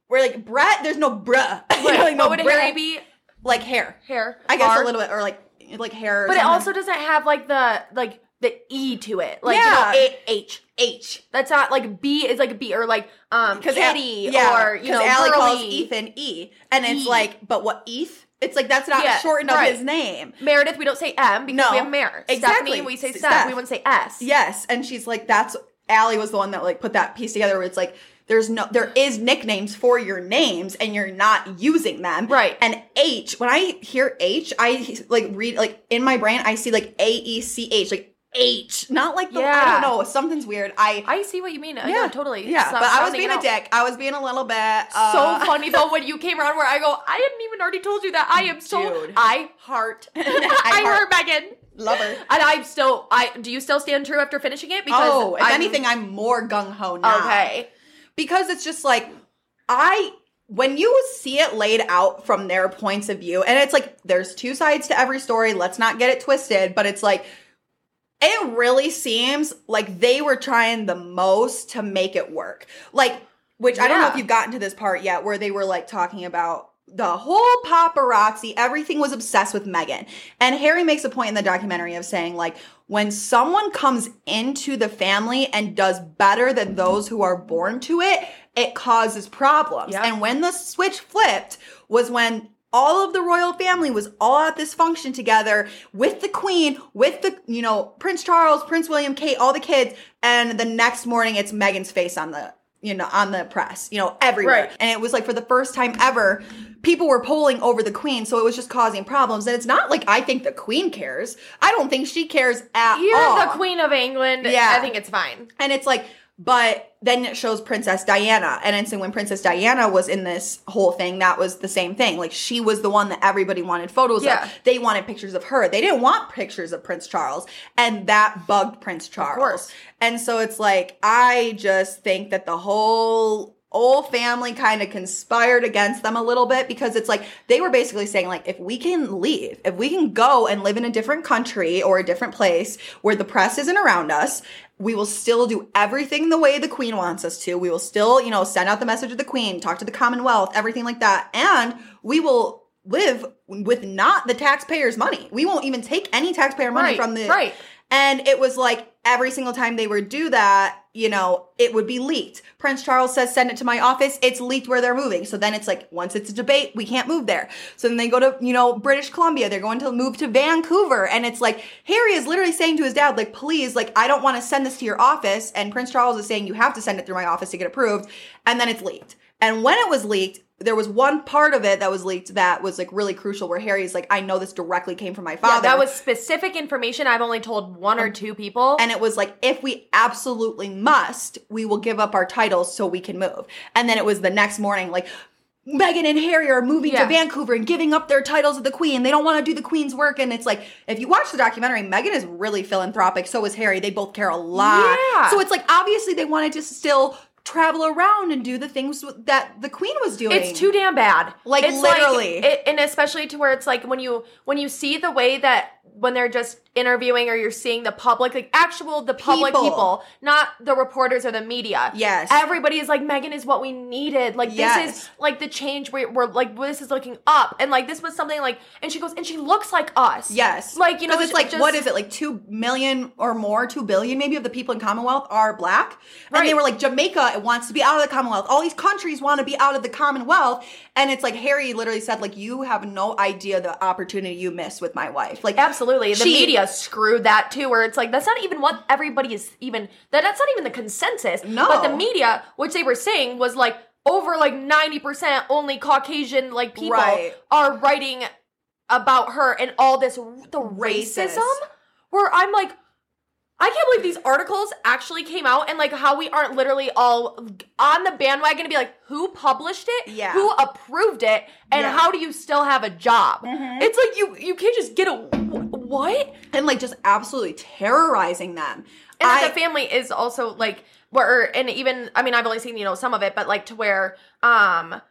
We're like Brett. There's no bruh. You know, Right. like, no what would Brett. Be? Like hair. Hair. I guess Har? a little bit, or like like hair. But it also doesn't have like the like the e to it. Like Yeah. you know, A- H. H. That's not like B is like B or like um Kitty yeah, or you know Allie calls. Ethan E, and it's E. like, but what Eth? It's like that's not Yeah, shortened of right. his name. Meredith. We don't say M because No. we have Mer. Exactly. Stephanie, we say Steph. Steph. We wouldn't say S. Yes, and she's like, that's Allie was the one that like put that piece together. Where it's like, there's no, there is nicknames for your names, and you're not using them. Right. And H, when I hear H, I like read like in my brain, I see like A E C H, like H, not like the I don't know, something's weird. I I see what you mean. I yeah, totally. yeah. Stop But I was being a dick. I was being a little bit uh, So funny though when you came around where I go, I hadn't even already told you that I am so Dude. I heart. I, heart- heard Meghan. Love her. And I'm still I do you still stand true after finishing it? Because Oh, if I'm- anything, I'm more gung ho now. Okay. because it's just like I when you see it laid out from their points of view, and it's like there's two sides to every story. Let's not get it twisted, but it's like it really seems like they were trying the most to make it work. Like, which I don't know if you've gotten to this part yet, where they were like talking about the whole paparazzi, everything was obsessed with Meghan. And Harry makes a point in the documentary of saying, like, when someone comes into the family and does better than those who are born to it, it causes problems. Yep. And when the switch flipped was when all of the royal family was all at this function together with the queen, with the, you know, Prince Charles, Prince William, Kate, all the kids. And the next morning it's Meghan's face on the, you know, on the press, you know, everywhere. Right. And it was like for the first time ever, people were polling over the queen. So it was just causing problems. And it's not like I think the queen cares. I don't think she cares at all. You're the Queen of England. Yeah. I think it's fine. And it's like, but then it shows Princess Diana. And it's when Princess Diana was in this whole thing, that was the same thing. Like she was the one that everybody wanted photos Yeah. of. They wanted pictures of her. They didn't want pictures of Prince Charles. And that bugged Prince Charles. And so it's like, I just think that the whole whole family kind of conspired against them a little bit because it's like they were basically saying like if we can leave if we can go and live in a different country or a different place where the press isn't around us we will still do everything the way the queen wants us to. We will still you know send out the message of the queen talk to the commonwealth everything like that. And we will live with not the taxpayers money. We won't even take any taxpayer money Right, from the right. and it was like every single time they would do that, you know, it would be leaked. Prince Charles says, send it to my office. It's leaked where they're moving. So then it's like, once it's a debate, we can't move there. So then they go to, you know, British Columbia. They're going to move to Vancouver. And it's like, Harry is literally saying to his dad, like, please, like, I don't want to send this to your office. And Prince Charles is saying, you have to send it through my office to get approved. And then it's leaked. And when it was leaked, there was one part of it that was leaked that was like really crucial where Harry's like, I know this directly came from my father. Yeah, that was specific information. I've only told one or um, two people. and it was like, if we absolutely must, we will give up our titles so we can move. And then it was the next morning, like, Meghan and Harry are moving Yeah. to Vancouver and giving up their titles to the Queen. They don't want to do the Queen's work. And it's like, if you watch the documentary, Meghan is really philanthropic. So is Harry. They both care a lot. Yeah. So it's like, obviously, they wanted to still travel around and do the things that the Queen was doing. It's too damn bad. Like, it's literally. it, and especially to where it's like when you when you see the way that when they're just interviewing or you're seeing the public, like actual the public People. people, not the reporters or the media. Yes. everybody is like Meghan is what we needed. Like Yes. this is like the change we're, we're like this is looking up, and like this was something like, and she goes and she looks like us. Yes. like you know, it's like just- what is it like two million or more, two billion maybe of the people in Commonwealth are black, and they were like Jamaica wants to be out of the Commonwealth. All these countries want to be out of the Commonwealth, and it's like Harry literally said like you have no idea the opportunity you miss with my wife. Like Absolutely. The She- media screwed that too, where it's like that's not even what everybody is even that that's not even the consensus. No. But the media, which they were saying was like over like 90% only Caucasian like people Right. are writing about her and all this the Racist. racism where I'm like I can't believe these articles actually came out and like how we aren't literally all on the bandwagon to be like who published it, Yeah. who approved it, and Yeah. Mm-hmm. how do you still have a job? It's like you you can't just get a what? and like just absolutely terrorizing them. And I- the family is also like where and even I mean I've only seen you know some of it, but like to where um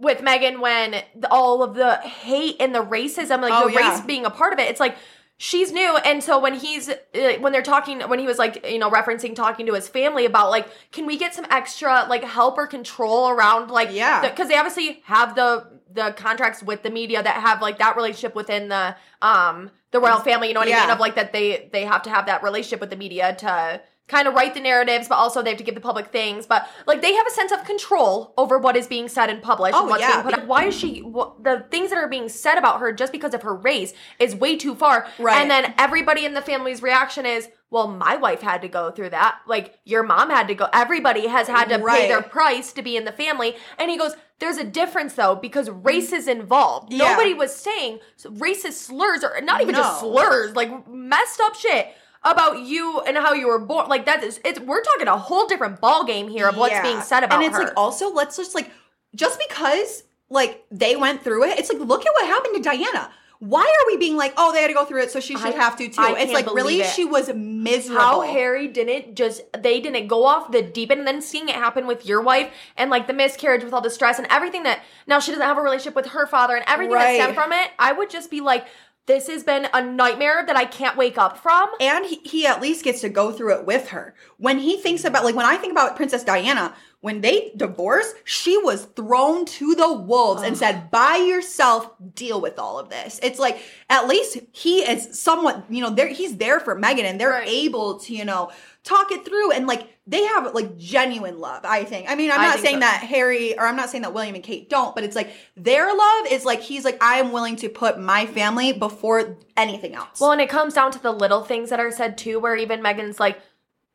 with Meghan when the, all of the hate and the racism, like Oh, the yeah. race being a part of it, it's like she's new, and so when he's uh, when they're talking, when he was like you know referencing talking to his family about like, can we get some extra like help or control around like Yeah. because they obviously have the the contracts with the media that have like that relationship within the um the royal family, you know what I mean? Of like that they they have to have that relationship with the media to kind of write the narratives, but also they have to give the public things. But like they have a sense of control over what is being said and published Oh, and what's yeah. being put. Out. Why is she? wh- the things that are being said about her just because of her race is way too far. Right. And then everybody in the family's reaction is. Well, my wife had to go through that. Like, your mom had to go. Everybody has had to pay their price to be in the family. And he goes, There's a difference though, because race is involved. Yeah. Nobody was saying racist slurs or not even just slurs, like messed up shit about you and how you were born. Like that is it's we're talking a whole different ball game here of what's Yeah. being said about it. and it's her. like also let's just like just because like they went through it it's like look at what happened to diana why are we being like oh they had to go through it so she should I- have to too I it's like really it. she was miserable how Harry didn't just they didn't go off the deep end and then seeing it happen with your wife and like the miscarriage with all the stress and everything that now she doesn't have a relationship with her father and everything Right. that stemmed from it, I would just be like, this has been a nightmare that I can't wake up from. and he, he at least gets to go through it with her when he thinks about like when i think about princess diana when they divorced she was thrown to the wolves and said by yourself deal with all of this it's like at least he is somewhat you know there he's there for meghan and they're Right. able to you know talk it through and like they have like genuine love i think i mean i'm not saying so. that harry or i'm not saying that william and kate don't but it's like their love is like he's like i am willing to put my family before anything else Well, and it comes down to the little things that are said too, where even Meghan's like,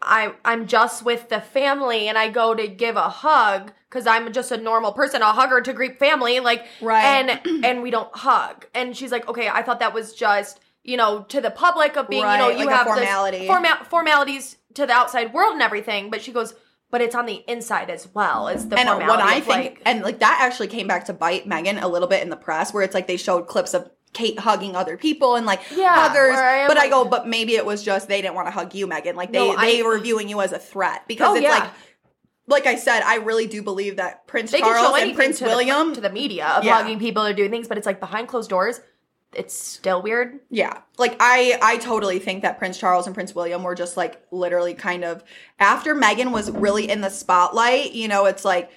I I'm just with the family and I go to give a hug because I'm just a normal person. a hugger to greet family, like Right. and and we don't hug. And she's like, okay, I thought that was just you know to the public of being you know you like have formality. this forma- formalities to the outside world and everything. But she goes, but it's on the inside as well. It's the and what I think, like, and like that actually came back to bite Meghan a little bit in the press, where it's like they showed clips of Kate hugging other people and like Yeah, huggers. I but I go, but maybe it was just they didn't want to hug you, Meghan. Like they No, I- they were viewing you as a threat because Oh, it's yeah. like. Like I said, I really do believe that Prince they Charles and Prince to William the, to the media of Yeah. hugging people or doing things, but it's like behind closed doors. It's still weird. Yeah. Like I I totally think that Prince Charles and Prince William were just like literally kind of after Meghan was really in the spotlight, you know, it's like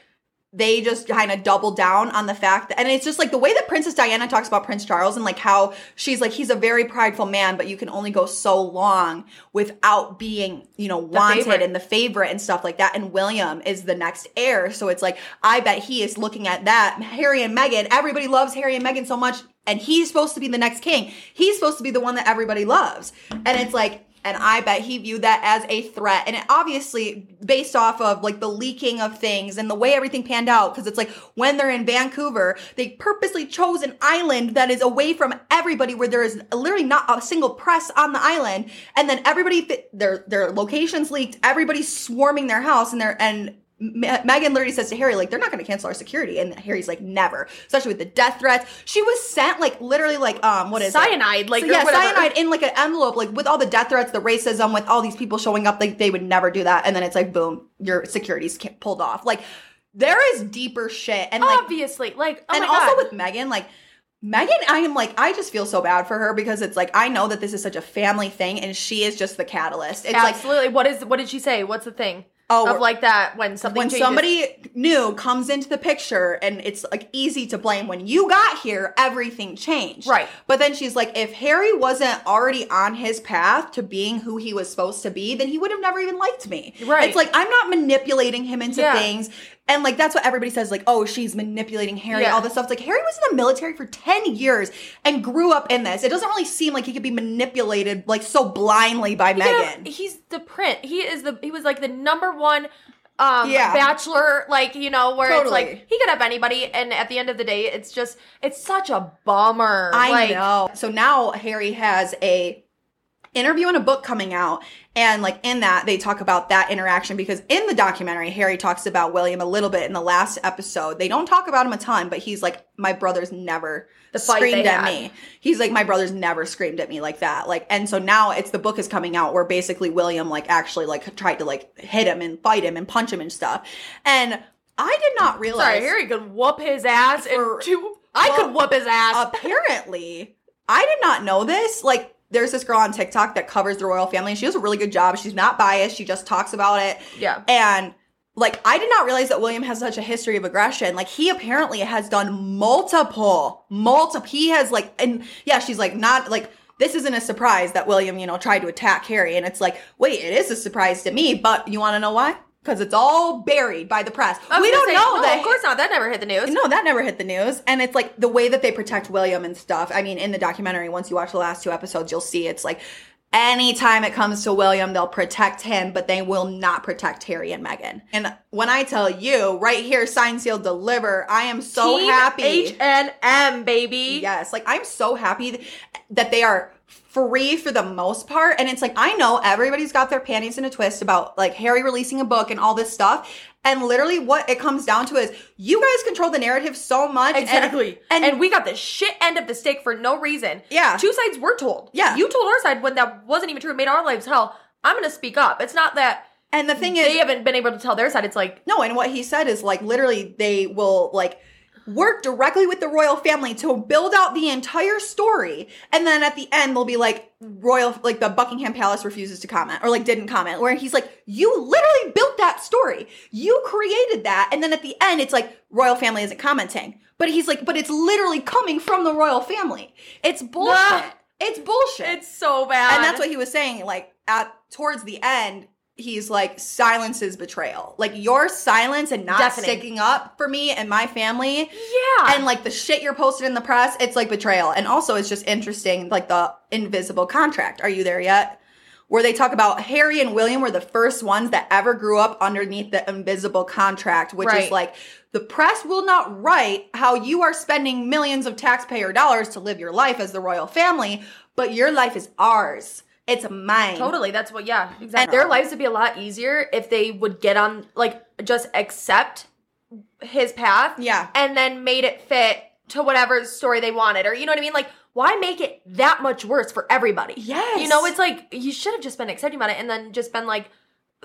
they just kind of double down on the fact that, and it's just like the way that Princess Diana talks about Prince Charles and like how she's like he's a very prideful man, but you can only go so long without being, you know, wanted favorite. and the favorite and stuff like that. And William is the next heir, so it's like I bet he is looking at that Harry and Meghan. Everybody loves Harry and Meghan so much, and he's supposed to be the next king. He's supposed to be the one that everybody loves, and it's like And I bet he viewed that as a threat. And it obviously, based off of like the leaking of things and the way everything panned out, because it's like when they're in Vancouver, they purposely chose an island that is away from everybody where there is literally not a single press on the island. And then everybody, their, their locations leaked, everybody's swarming their house and they're, and Me- Meghan literally says to Harry, like, they're not going to cancel our security. And Harry's like, never. Especially with the death threats. She was sent, like, literally, like, um, what is it? Cyanide, like, So, yeah, whatever. cyanide in like an envelope, like with all the death threats, the racism, with all these people showing up, like they would never do that. And then it's like, boom, your security's pulled off. Like there is deeper shit, and like, Obviously, like, oh and also God. with Meghan, like. Meghan, I am like, I just feel so bad for her because it's like, I know that this is such a family thing and she is just the catalyst. It's like, Absolutely. what is what did she say? What's the thing? Oh, of like that when something when changes. somebody new comes into the picture and it's like easy to blame when you got here everything changed Right. but then she's like if harry wasn't already on his path to being who he was supposed to be then he would have never even liked me Right. it's like i'm not manipulating him into Yeah. things and like that's what everybody says like oh she's manipulating harry Yeah. all this stuff it's like harry was in the military for 10 years and grew up in this it doesn't really seem like he could be manipulated like so blindly by Yeah, meghan he's the print. He is the he was like the number one um Yeah. bachelor, like, you know, where it's like he could have anybody and at the end of the day it's just it's such a bummer. I like, know. So now Harry has a interview and a book coming out and like in that they talk about that interaction because in the documentary Harry talks about William a little bit in the last episode. They don't talk about him a ton, but he's like my brother's never The screamed at had. me. He's like my brother's never screamed at me like that. Like and so now it's the book is coming out where basically William like actually like tried to like hit him and fight him and punch him and stuff. And I did not realize Sorry, Harry could whoop his ass For- and two I well, could whoop his ass. apparently i did not know this like there's this girl on tiktok that covers the royal family she does a really good job. She's not biased. She just talks about it. Yeah. and like i did not realize that william has such a history of aggression. Like he apparently has done multiple multiple he has like and yeah she's like not like this isn't a surprise that william you know tried to attack harry and it's like wait it is a surprise to me but you want to know why because it's all buried by the press we don't say, know no, that of course not. That never hit the news. no, that never hit the news. And it's like the way that they protect William and stuff. I mean, in the documentary, once you watch the last two episodes, you'll see it's like anytime it comes to William, they'll protect him, but they will not protect Harry and Meghan. And when I tell you, right here, sign, seal, deliver, I am so Team happy. H and M, baby. Yes, like I'm so happy that they are free for the most part. And it's like, I know everybody's got their panties in a twist about like Harry releasing a book and all this stuff. And literally what it comes down to is you guys control the narrative so much. Exactly. And, And, we got the shit end of the stick for no reason. Yeah. Two sides were told. Yeah. You told our side when that wasn't even true. It made our lives hell. I'm going to speak up. It's not that and the thing is, they haven't been able to tell their side. It's like, No, and what he said is like literally they will like work directly with the royal family to build out the entire story. And then at the end they'll be like royal like the Buckingham Palace refuses to comment or like didn't comment. Where he's like, You literally built that story. You created that. And then at the end it's like royal family isn't commenting. But he's like, but it's literally coming from the royal family. It's bullshit. It's bullshit it's so bad. and that's what he was saying like at towards the end he's like silences betrayal. Like your silence and not sticking up for me and my family Yeah. and like the shit you're posted in the press it's like betrayal. And also it's just interesting like the invisible contract. Are you there yet? Where they talk about Harry and William were the first ones that ever grew up underneath the invisible contract, which is like the press will not write how you are spending millions of taxpayer dollars to live your life as the royal family, but your life is ours. It's a mine. Totally. That's what, yeah, exactly. Their lives would be a lot easier if they would get on, like, just accept his path. Yeah. And then made it fit to whatever story they wanted. Or, you know what I mean? Like, why make it that much worse for everybody? Yes. You know, it's like, you should have just been accepting about it and then just been like,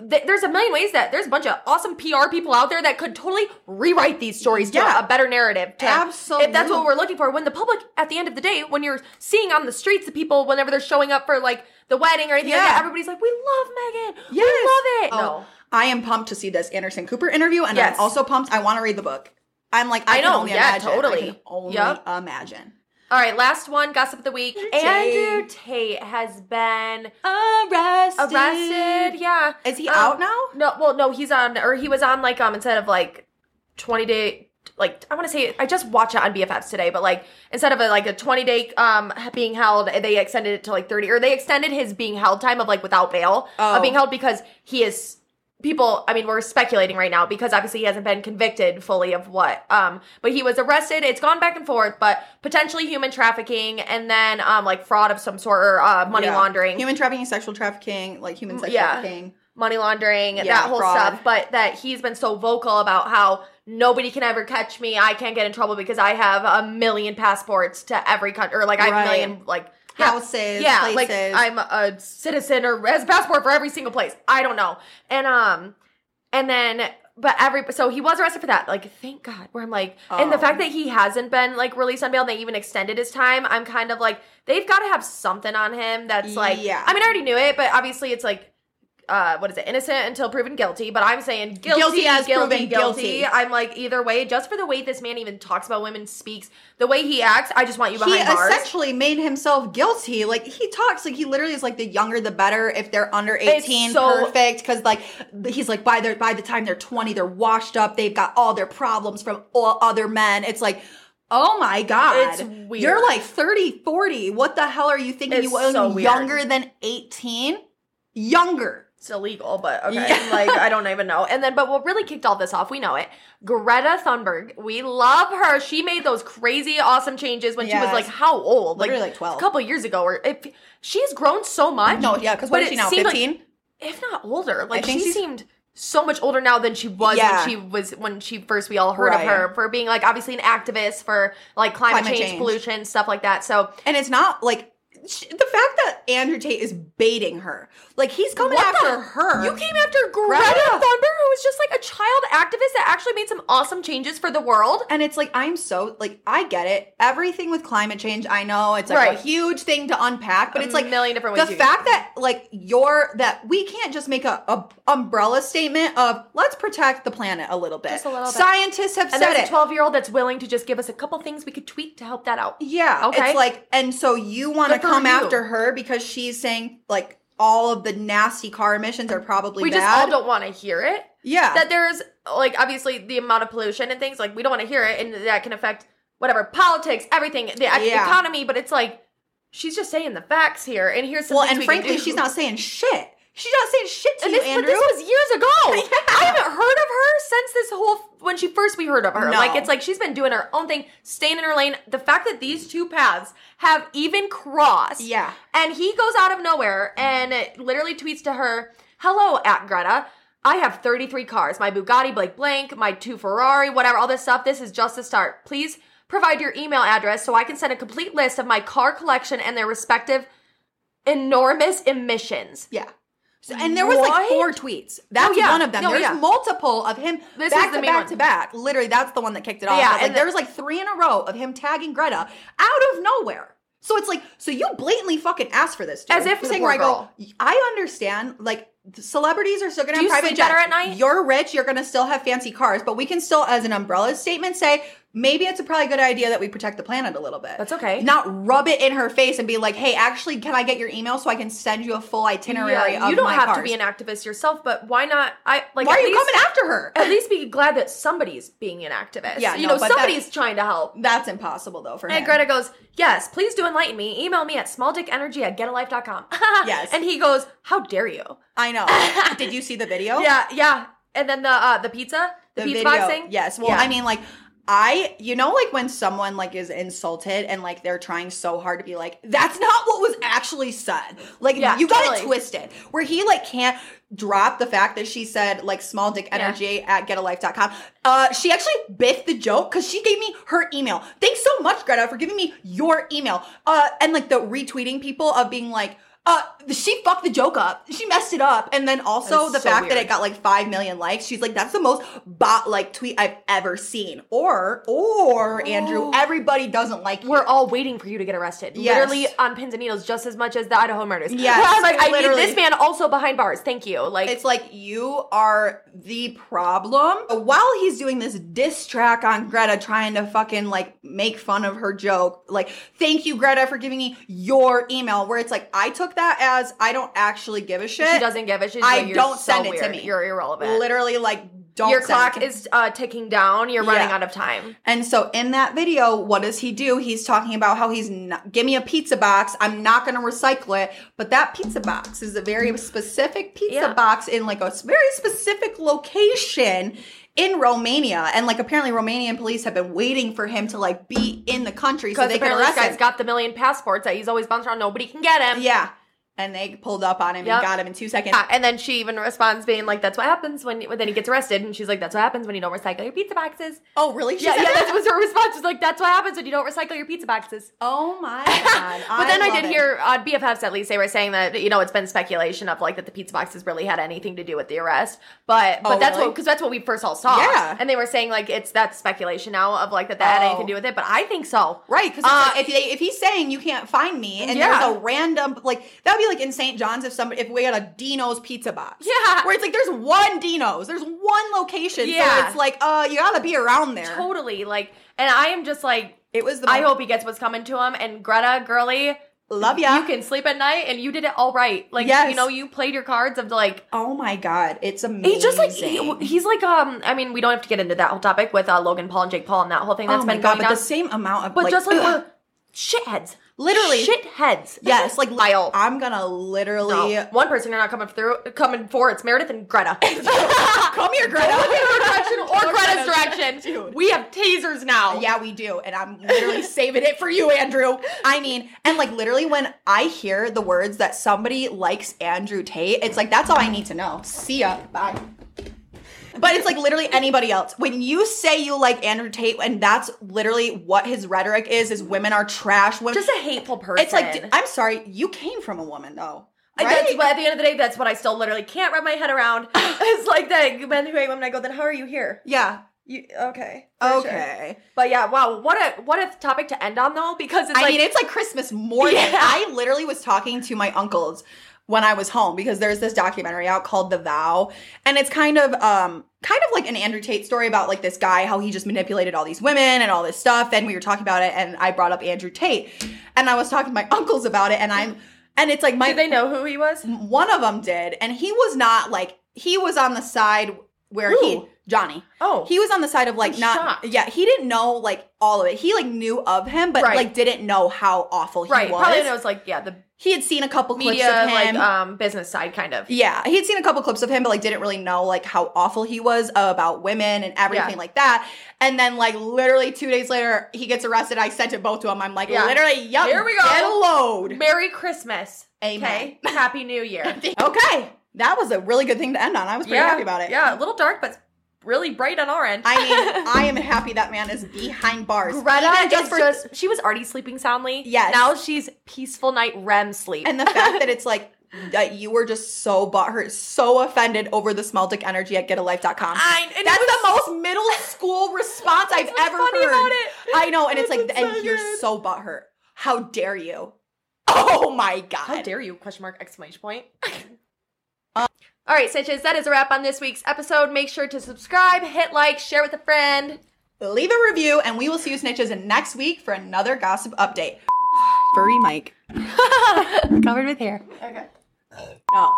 th- there's a million ways that there's a bunch of awesome PR people out there that could totally rewrite these stories to Yeah. a better narrative. To, If that's what we're looking for. When the public, at the end of the day, when you're seeing on the streets the people, whenever they're showing up for like the wedding or anything like Yeah. that, everybody's like, we love Meghan. Yes. We love it. Oh, No. I am pumped to see this Anderson Cooper interview, and Yes. I'm also pumped. I want to read the book. I'm like, I, I can know, only yeah, imagine. totally. I can only Yep. imagine. All right, last one, gossip of the week. Tate. Andrew Tate has been Arrested. arrested. Yeah. Is he Um, out now? No, well, no, he's on, or he was on like um instead of like twenty day like I want to say I just watched it on BFFs today, but like instead of a, like a 20 day um being held, they extended it to like 30 or they extended his being held time of like without bail Oh. of being held because he is people I mean we're speculating right now because obviously he hasn't been convicted fully of what um but he was arrested it's gone back and forth but potentially human trafficking and then um like fraud of some sort or uh money Yeah. laundering human trafficking, sexual trafficking, like human sex yeah. trafficking. money laundering, Yeah, that whole fraud. stuff, but that he's been so vocal about how nobody can ever catch me. I can't get in trouble because I have a million passports to every country, or like I have Right. a million like Houses, Yeah, places. like I'm a citizen or has a passport for every single place. I don't know, and um, and then. But every so he was arrested for that. Like, thank God. Where I'm like, and the Oh. fact that he hasn't been like released on bail, and they even extended his time. I'm kind of like, they've got to have something on him that's like, Yeah. I mean, I already knew it, but obviously it's like uh, what is it? Innocent until proven guilty. But I'm saying guilty, Guilty guilty, as guilty, proven guilty. I'm like either way. Just for the way this man even talks about women, speaks, the way he acts. I just want you he behind bars. He essentially made himself guilty. Like he talks like he literally is like the younger the better. If they're under eighteen, so- perfect. Because like he's like by their by the time they're twenty, they're washed up. They've got all their problems from all other men. It's like. Oh my god. Weird. You're like 30, 40. What the hell are you thinking? It's you so weird. younger than 18? Younger. It's illegal, but okay. Yeah. Like I don't even know. And then, but what really kicked all this off? We know it. Greta Thunberg. We love her. She made those crazy, awesome changes when she was like how old? Literally, like, 12. A couple years ago. Or if she's grown so much. No, yeah, because what But she now? seemed like- 15? if not older. Like she she's- seemed so much older now than she was Yeah. when she was when she first we all heard Right. of her for being like obviously an activist for like climate, Climate change, change. pollution, stuff like that. So And it's not like the fact that Andrew Tate is baiting her. Like he's coming What after the- her. You came after Greta, Greta. Thunberg, who was just like a child activist that actually made some awesome changes for the world. And it's like I'm so like I get it. Everything with climate change, I know it's like Right. a huge thing to unpack, but A it's like a million different ways The fact that like you're that we can't just make a, a umbrella statement of let's protect the planet a little bit. Just a little bit. Scientists have And said it. a 12 year old that's willing to just give us a couple things we could tweak to help that out. Yeah. Okay. It's like, and so you want to come you. after her because she's saying like all of the nasty car emissions are probably We bad. just all don't want to hear it. yeah. that there's like obviously the amount of pollution and things like we don't want to hear it and that can affect whatever politics everything the Yeah. economy but it's like she's just saying the facts here and here's some well, and frankly, she's not saying shit. She's not saying shit to and you, this, but this was years ago. Yeah. I haven't heard of her since this whole when she first we heard of her. No. Like it's like she's been doing her own thing, staying in her lane. The fact that these two paths have even crossed, Yeah. and he goes out of nowhere and literally tweets to her, "Hello, at Greta." I have 33 cars, my Bugatti Blake blank, my two Ferrari, whatever, all this stuff. This is just the start. Please provide your email address so I can send a complete list of my car collection and their respective enormous emissions. Yeah. So, and there was like four tweets. That's Oh, yeah. one of them. No, There's yeah. multiple of him This back to back one. to back. Literally, that's the one that kicked it off. Yeah, But, like and there was like three in a row of him tagging Greta out of nowhere. So it's like, so you blatantly fucking asked for this, dude. As if saying where I go. I understand, like celebrities are still gonna Do have private jets. better at night? You're rich, you're gonna still have fancy cars, but we can still, as an umbrella statement, say maybe it's a probably good idea that we protect the planet a little bit. That's okay. Not rub it in her face and be like, hey, actually, can I get your email so I can send you a full itinerary Yeah, you don't have cars? to be an activist yourself, but why not? I like. Why are you least- coming after her? At least be glad that somebody's being an activist. Yeah, you no, know, somebody's trying to help. That's impossible though for him. And Greta goes, Yes, please do enlighten me. Email me at smalldickenergy at getalife.com. Yes. And he goes, How dare you? I know. Did you see the video? Yeah, yeah. And then the uh the pizza? The, pizza boxing? Yes. Well, Yeah. I mean, like, I, you know, like when someone like is insulted and like they're trying so hard to be like, that's not what was actually said. Like, Yeah, you got totally. it twisted. Where he like can't drop the fact that she said like small dick energy at getalife.com. Uh, she actually biffed the joke because she gave me her email. Thanks so much, Greta, for giving me your email. Uh, and like the retweeting people of being like, uh, she fucked the joke up. She messed it up. And then also the so fact that it got like 5 million likes. She's like, that's the most bot like tweet I've ever seen. Or, or, Andrew, everybody doesn't like you. We're all waiting for you to get arrested. Yes. Literally on pins and needles, just as much as the Idaho murders. Yes, I was like, I need this man also behind bars. Thank you. Like, It's like you are the problem. While he's doing this diss track on Greta, trying to fucking like make fun of her joke, like, thank you, Greta, for giving me your email. Where it's like, I took that as I don't actually give a shit. she doesn't give it. She's I like, don't so send it to me. You're irrelevant. Literally, like, don't Your send clock it to- is uh, ticking down. You're running Yeah. out of time. And so in that video, what does he do? He's talking about how he's not, give me a pizza box. I'm not going to recycle it. But that pizza box is a very specific pizza Yeah. box in like a very specific location in Romania. And like apparently Romanian police have been waiting for him to like be in the country so they can apparently this guy's him. got the million passports that he's always bouncing around. Nobody can get him. yeah. And they pulled up on him Yep. and got him in two seconds. Yeah, and then she even responds being like, "That's what happens when when then he gets arrested." And she's like, "That's what happens when you don't recycle your pizza boxes." Oh, really? She yeah, yeah, that? that was her response. Like, "That's what happens when you don't recycle your pizza boxes." Oh my god! but then I did it. hear on BFFs at least they were saying that you know it's been speculation of like that the pizza boxes really had anything to do with the arrest, but but Oh, that's really? what because that's what we first all saw. Yeah. and they were saying like it's that speculation now of like that that had Oh. anything to do with it, but I think so. Right, because Uh, if they, if he's saying you can't find me, and Yeah. there's a random like that would be like in St. John's if somebody if we had a Dino's pizza box, Yeah. where it's like there's one Dino's, there's one location, Yeah. so it's like uh you gotta be around there. Totally, like, and I am just like, It was the I hope he gets what's coming to him. And Greta, girly, love ya. you can sleep at night, and you did it all right. Like, Yes. you know, you played your cards of like. oh my god, it's amazing. He's just like he- he's like um I mean we don't have to get into that whole topic with uh, Logan Paul and Jake Paul and that whole thing that's oh my been god, going but on. the same amount of but like, just like shitheads, Literally. shitheads. yes, like Lyle. I'm gonna literally No. One person you're not coming through, coming for. It's Meredith and Greta. come here, Greta. Her direction or Greta's Greta's direction. Dude. We have tasers now. Yeah, we do. And I'm literally saving it for you, Andrew. I mean, and like literally when I hear the words that somebody likes Andrew Tate, it's like that's all I need to know. See ya. Bye. But it's like literally anybody else. When you say you like Andrew Tate, and that's literally what his rhetoric is, is women are trash. Women. Just a hateful person. it's like, I'm sorry, you came from a woman though. Right? That's, but at the end of the day, that's what I still literally can't wrap my head around. it's like that men who hate women. I go, then how are you here? yeah. You okay? for sure. Okay. But yeah, wow, what a what a topic to end on though, because it's I like mean, it's like Christmas morning. Yeah. I literally was talking to my uncles when I was home because there's this documentary out called The Vow, and it's kind of um kind of like an Andrew Tate story about like this guy how he just manipulated all these women and all this stuff. And we were talking about it, and I brought up Andrew Tate, and I was talking to my uncles about it, and I'm and it's like my did they know who he was? one of them did, and he was not like he was on the side where he Johnny. Oh, He was on the side of like I'm not shocked. yeah, he didn't know like all of it. He like knew of him, but Right. like didn't know how awful he right. was. Probably knows like yeah the He had seen a couple clips media of like him. um business side kind of. yeah, he had seen a couple clips of him, but like didn't really know like how awful he was about women and everything Yeah. like that. And then like literally two days later, he gets arrested. I sent it both to him. I'm like, Yeah. literally, yup, Here we go. Get a load. Merry Christmas. Amen. Okay. Happy New Year. okay, that was a really good thing to end on. I was pretty yeah, happy about it. Yeah, a little dark, but really bright on our end. I mean, I am happy that man is behind bars. Greta Even just, just she was already sleeping soundly. Yes. Now she's peaceful night REM sleep. and the fact that it's like that you were just so butthurt, so offended over the small dick energy at getalife.com. I- and That's was- the most middle school response I've ever heard. I know, and it's like, That's and you're so butthurt. How dare you? Oh my god! How dare you? Question mark exclamation point. Um, all right, snitches. that is a wrap on this week's episode. Make sure to subscribe, hit like, share with a friend. Leave a review, and we will see you, Snitches, next week for another gossip update. Furry Mike. Covered with hair. Okay. No.